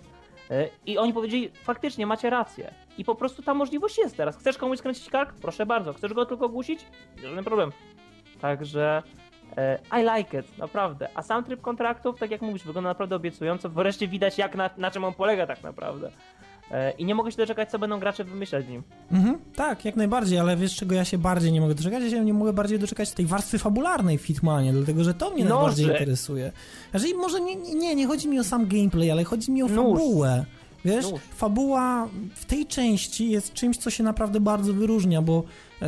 Y, I oni powiedzieli, faktycznie macie rację. I po prostu ta możliwość jest teraz. Chcesz komuś skręcić kark? Proszę bardzo. Chcesz go tylko ogłusić? Żaden problem. Także e, I like it, naprawdę. A sam tryb kontraktów, tak jak mówisz, wygląda naprawdę obiecująco. Wreszcie widać, jak na, na czym on polega tak naprawdę. E, I nie mogę się doczekać, co będą gracze wymyślać nim. Mhm, tak, jak najbardziej, ale wiesz czego ja się bardziej nie mogę doczekać? Ja się nie mogę bardziej doczekać tej warstwy fabularnej w Hitmanie, dlatego że to mnie Noże. najbardziej interesuje. Jeżeli może nie, nie, nie chodzi mi o sam gameplay, ale chodzi mi o Nóż. fabułę. Wiesz, Nóż. fabuła w tej części jest czymś, co się naprawdę bardzo wyróżnia, bo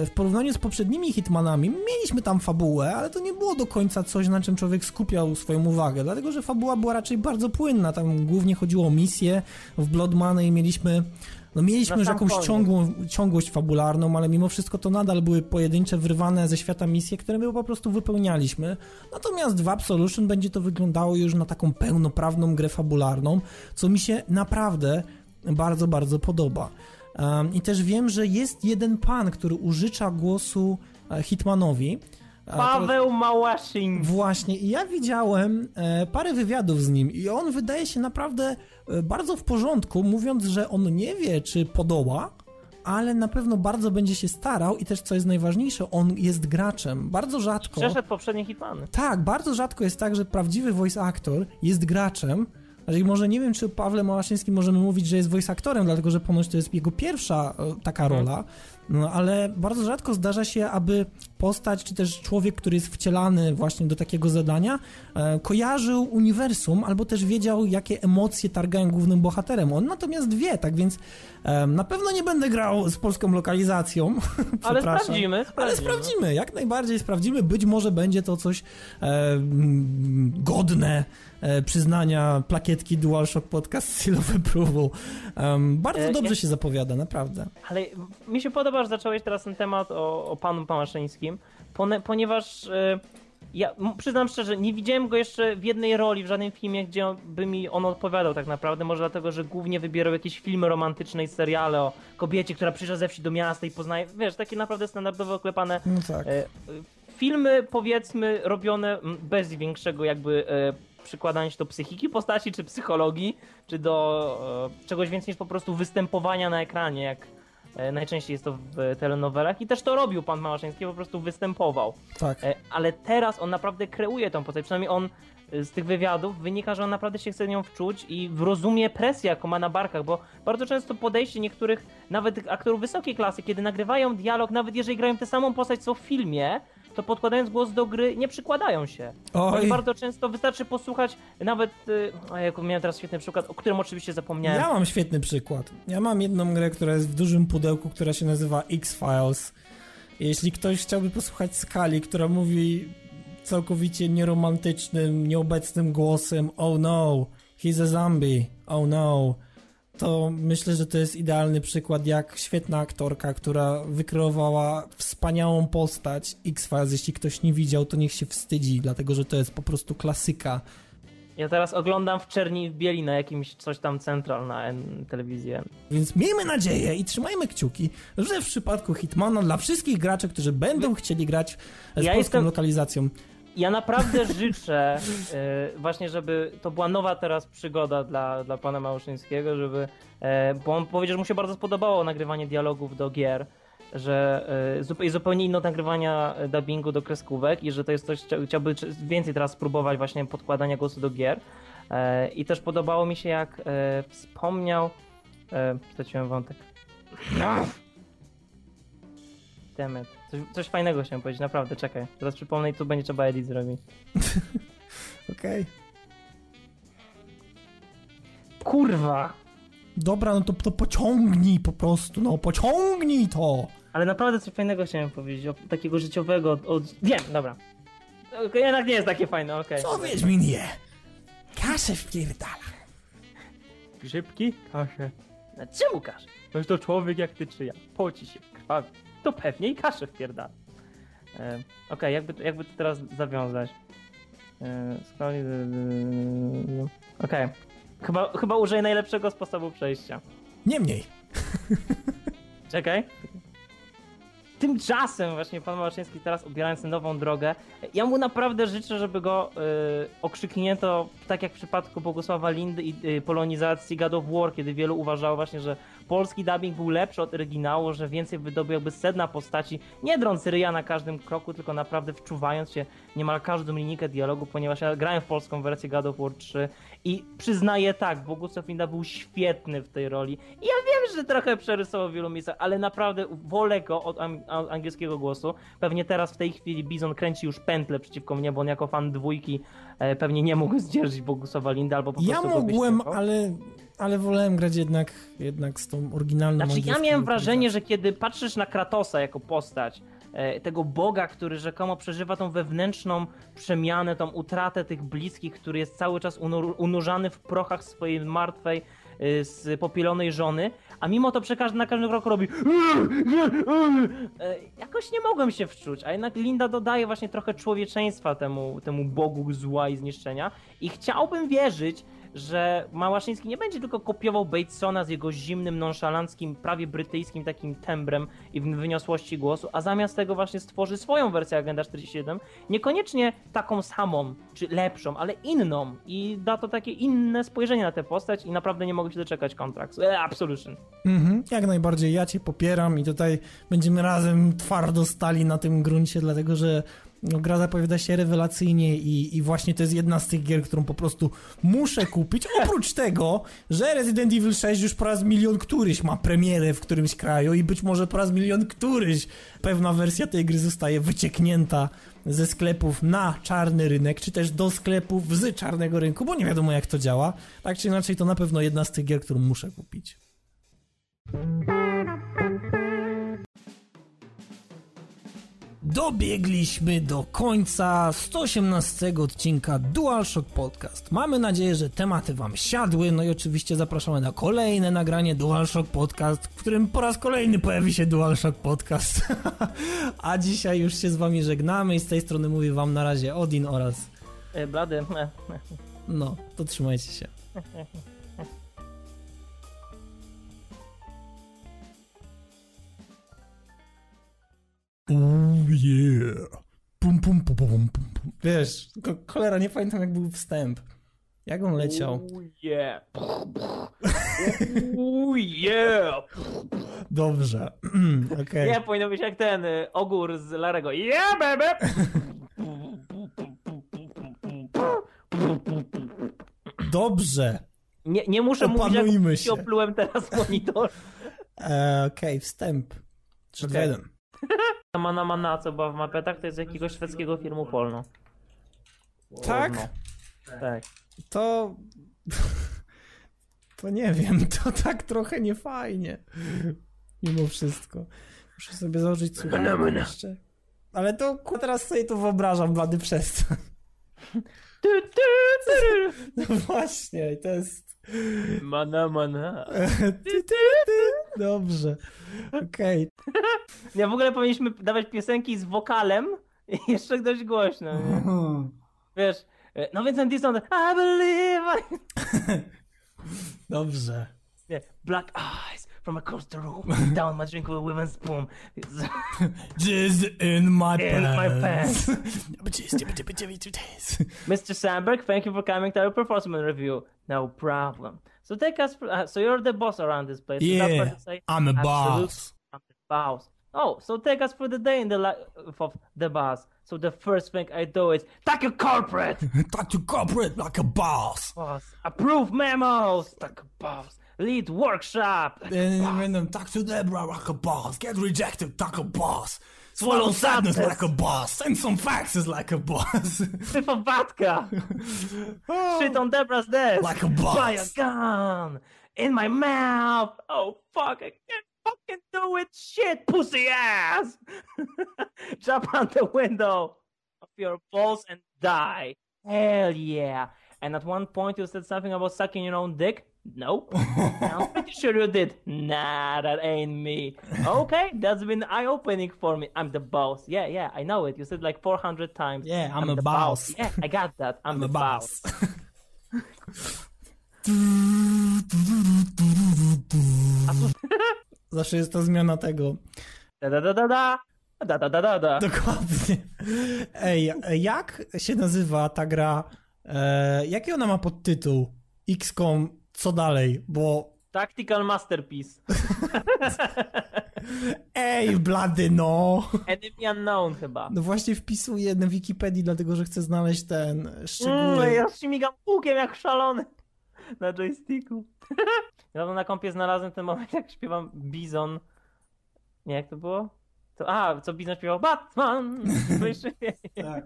w porównaniu z poprzednimi Hitmanami mieliśmy tam fabułę, ale to nie było do końca coś, na czym człowiek skupiał swoją uwagę, dlatego że fabuła była raczej bardzo płynna. Tam głównie chodziło o misję. W Blood Money mieliśmy no mieliśmy już jakąś ciągłą, ciągłość fabularną, ale mimo wszystko to nadal były pojedyncze, wyrwane ze świata misje, które my po prostu wypełnialiśmy. Natomiast w Absolution będzie to wyglądało już na taką pełnoprawną grę fabularną, co mi się naprawdę bardzo, bardzo podoba. Um, I też wiem, że jest jeden pan, który użycza głosu e, Hitmanowi. E, to- Paweł Małaszyn. Właśnie, i ja widziałem e, parę wywiadów z nim i on wydaje się naprawdę e, bardzo w porządku, mówiąc, że on nie wie, czy podoła, ale na pewno bardzo będzie się starał i też, co jest najważniejsze, on jest graczem. Bardzo rzadko... Przeszedł poprzednie Hitmany. Tak, bardzo rzadko jest tak, że prawdziwy voice actor jest graczem. Znaczy, może nie wiem, czy Pawle Małaszyński możemy mówić, że jest voice actorem, dlatego że ponoć to jest jego pierwsza e, taka Mhm. rola, no, ale bardzo rzadko zdarza się, aby postać, czy też człowiek, który jest wcielany właśnie do takiego zadania, e, kojarzył uniwersum, albo też wiedział, jakie emocje targają głównym bohaterem. On natomiast wie, tak więc e, na pewno nie będę grał z polską lokalizacją. Ale sprawdzimy, sprawdzimy. Ale sprawdzimy, jak najbardziej sprawdzimy. Być może będzie to coś e, godne przyznania plakietki DualShock Podcast Seal of Approval. Em, bardzo E, dobrze ja- się zapowiada, naprawdę. Ale mi się podoba, że zacząłeś teraz ten temat o, o panu Pamaszyńskim, ponieważ e, ja przyznam szczerze, nie widziałem go jeszcze w jednej roli, w żadnym filmie, gdzie on, by mi on odpowiadał tak naprawdę. Może dlatego, że głównie wybierał jakieś filmy romantyczne i seriale o kobiecie, która przyjeżdża ze wsi do miasta i poznaje, wiesz, takie naprawdę standardowo oklepane No tak. E, e, Filmy, powiedzmy, robione bez większego jakby e, przykładania się do psychiki postaci, czy psychologii, czy do e, czegoś więcej niż po prostu występowania na ekranie, jak e, najczęściej jest to w telenowelach. I też to robił pan Małaszyński, po prostu występował. tak. E, ale teraz on naprawdę kreuje tą postać. Przynajmniej on e, z tych wywiadów wynika, że on naprawdę się chce nią wczuć i rozumie presję, jaką ma na barkach, bo bardzo często podejście niektórych, nawet aktorów wysokiej klasy, kiedy nagrywają dialog, nawet jeżeli grają tę samą postać co w filmie, to podkładając głos do gry nie przykładają się. Oj, bardzo często wystarczy posłuchać nawet, y, o jaku miałem teraz świetny przykład, o którym oczywiście zapomniałem. ja mam świetny przykład. Ja mam jedną grę, która jest w dużym pudełku, która się nazywa X-Files. Jeśli ktoś chciałby posłuchać skali, która mówi całkowicie nieromantycznym, nieobecnym głosem Oh no, he's a zombie, oh no, to myślę, że to jest idealny przykład, jak świetna aktorka, która wykreowała wspaniałą postać X-Files. Jeśli ktoś nie widział, to niech się wstydzi, dlatego że to jest po prostu klasyka. Ja teraz oglądam w czerni i w bieli na jakimś coś tam central na N telewizję. Więc miejmy nadzieję i trzymajmy kciuki, że w przypadku Hitmana dla wszystkich graczy, którzy będą chcieli grać z Ja polską jestem- lokalizacją, Ja naprawdę życzę y, właśnie, żeby to była nowa teraz przygoda dla, dla pana Małyszyńskiego, żeby, e, bo on powiedział, że mu się bardzo spodobało nagrywanie dialogów do gier, że e, zupełnie inne nagrywania e, dubbingu do kreskówek i że to jest coś, chcia- chciałby więcej teraz spróbować właśnie podkładania głosu do gier. E, I też podobało mi się, jak e, wspomniał, e, straciłem wątek. Demet. Coś, coś fajnego chciałem powiedzieć, naprawdę, czekaj. Teraz przypomnę i tu będzie trzeba edit zrobić. okej? Kurwa! Dobra, no to, to pociągnij po prostu, no pociągnij to! Ale naprawdę coś fajnego chciałem powiedzieć, o, takiego życiowego, od, od... Wiem, dobra. okej, jednak nie jest takie fajne, okej. Co Wiedźmin je? Kaszę wpierdala. Grzybki? Kaszę. No czemu kaszę? Noż to człowiek jak ty czy ja. Poci się, krwawi. To pewnie i kaszę wpierdala. E, okej, jakby, jakby to teraz zawiązać? E. Okej. Chyba, chyba użyję najlepszego sposobu przejścia. Niemniej. Czekaj. Tymczasem właśnie pan Małaszyński teraz obierając nową drogę, ja mu naprawdę życzę, żeby go y, okrzyknięto tak jak w przypadku Bogusława Lindy i y, polonizacji God of War, kiedy wielu uważało właśnie, że polski dubbing był lepszy od oryginału, że więcej wydobył jakby sedna postaci, nie drąc ryja na każdym kroku, tylko naprawdę wczuwając się niemal każdą linijkę dialogu, ponieważ ja grałem w polską wersję God of War 3 i przyznaję tak, Bogusław Linda był świetny w tej roli. I ja wiem, że trochę przerysował w wielu miejscach, ale naprawdę wolę go od angielskiego głosu. Pewnie teraz w tej chwili Bizon kręci już pętlę przeciwko mnie, bo on jako fan dwójki e, pewnie nie mógł zdzierżyć Bogusława Linda albo po Ja prostu go mogłem, ale, ale wolałem grać jednak, jednak z tą oryginalną Znaczy, ja miałem wrażenie, że kiedy patrzysz na Kratosa jako postać, e, tego Boga, który rzekomo przeżywa tą wewnętrzną przemianę, tą utratę tych bliskich, który jest cały czas unur- unurzany w prochach swojej martwej, e, z popielonej żony, a mimo to przy każdym, na każdym kroku robi E, jakoś nie mogłem się wczuć, a jednak Linda dodaje właśnie trochę człowieczeństwa temu, temu Bogu zła i zniszczenia. I chciałbym wierzyć, że Małaszyński nie będzie tylko kopiował Batesona z jego zimnym, nonszalanckim, prawie brytyjskim takim tembrem i wyniosłości głosu, a zamiast tego właśnie stworzy swoją wersję Agenda 47, niekoniecznie taką samą, czy lepszą, ale inną i da to takie inne spojrzenie na tę postać i naprawdę nie mogę się doczekać kontrakt. E, Absolution. Mhm, jak najbardziej, ja cię popieram i tutaj będziemy razem twardo stali na tym gruncie, dlatego że no, gra zapowiada się rewelacyjnie i, i właśnie to jest jedna z tych gier, którą po prostu muszę kupić. Oprócz tego, że Resident Evil 6 już po raz milion któryś ma premierę w którymś kraju i być może po raz milion któryś pewna wersja tej gry zostaje wycieknięta ze sklepów na czarny rynek, czy też do sklepów z czarnego rynku, bo nie wiadomo jak to działa. Tak czy inaczej, to na pewno jedna z tych gier, którą muszę kupić. Dobiegliśmy do końca 118 odcinka DualShock Podcast. Mamy nadzieję, że tematy Wam siadły, no i oczywiście zapraszamy na kolejne nagranie DualShock Podcast, w którym po raz kolejny pojawi się DualShock Podcast. A dzisiaj już się z Wami żegnamy i z tej strony mówię Wam na razie Odin oraz E, Blady. no, to trzymajcie się. Oh yeah. Pum, pum, pum, pum, pum, pum. Wiesz, cholera, nie pamiętam jak był wstęp. Jak on leciał? Oh yeah. Oh yeah. Dobrze. Okej. Nie, powinno być jak ten y, ogór z Larego. Yeah, baby! Dobrze. Nie, nie muszę mówić, Opanujmy jak się. oplułem teraz monitor. E, Okej, wstęp. 3, 2, Okej. 1. Mana Mana, co była w mapetach, to jest jakiegoś szwedzkiego filmu porno. Tak? Tak. To... To nie wiem, to tak trochę niefajnie. Mimo wszystko. Muszę sobie założyć słuchawki jeszcze. Ale to ku- teraz sobie to wyobrażam, blady przestań. Tu, tu, tu. No właśnie, to jest... Mana Mana. Ty, ty, ty. Dobrze. Okej. Nie, w ogóle powinniśmy dawać piosenki z wokalem i jeszcze dość głośno. Nie? Wiesz, y, no więc ten Disney, I believe I... Dobrze. Nie, black eyes from across the room, down my drink with a wooden spoon. Jizz in my pants. In my pants. Mr. Sandberg, thank you for coming to our performance review. No problem. So take us, uh, so you're the boss around this place. Is that fair Yeah, say? I'm a boss. I'm the boss. Oh, so take us for the day in the life of the boss. So the first thing I do is take a corporate Talk to corporate like a boss. boss. Approve memos. Take a boss. Lead workshop. And random talk to Deborah like a boss. Get rejected like a boss. Swallow sadness like a boss. Send some faxes like a boss. Syfowatka. Oh. Shit on Deborah's desk. Like a boss. Buy a gun. In my mouth. Oh fuck, I can't fucking do it. Shit, pussy ass. Jump out the window. Of your balls and die. Hell yeah. And at one point you said something about sucking your own dick. Nope. I'm pretty sure you did. Nah, that ain't me. Okay, that's been eye-opening for me. I'm the boss. Yeah, yeah, I know it. You said like 400 times. Yeah, I'm a the boss. Yeah, I got that. I'm, I'm the the boss. boss. Zawsze jest ta zmiana tego. Da da da da da. Da da da da da. Dokładnie. Ej, jak się nazywa ta gra? E, jaki ona ma podtytuł? XCOM, co dalej? Bo. Tactical masterpiece. Ej, blady, no! Enemy unknown chyba. No właśnie wpisuję na Wikipedii, dlatego że chcę znaleźć ten Mm, szczegóły. ja śmigam kółkiem jak szalony na joysticku. Ja na kompie znalazłem ten moment, jak śpiewam Bizon. Nie, jak to było? To, a, co Bizon śpiewał? Batman! Tak.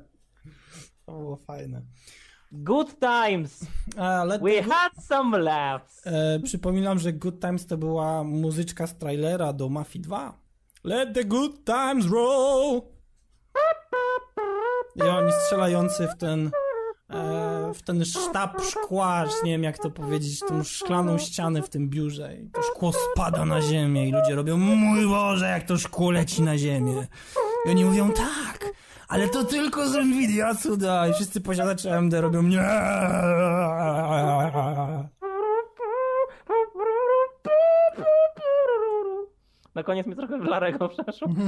To było fajne. Good times! We had some laughs! E, przypominam, że Good Times to była muzyczka z trailera do Mafii 2. Let the good times roll! I oni strzelający w ten e, w ten sztab szkła, nie wiem jak to powiedzieć, tą szklaną ścianę w tym biurze i to szkło spada na ziemię i ludzie robią mój Boże, jak to szkło leci na ziemię. I oni mówią tak, ale to tylko z Nvidia cuda i wszyscy posiadacze AMD robią nie. Na koniec mi trochę w Larego przeszło.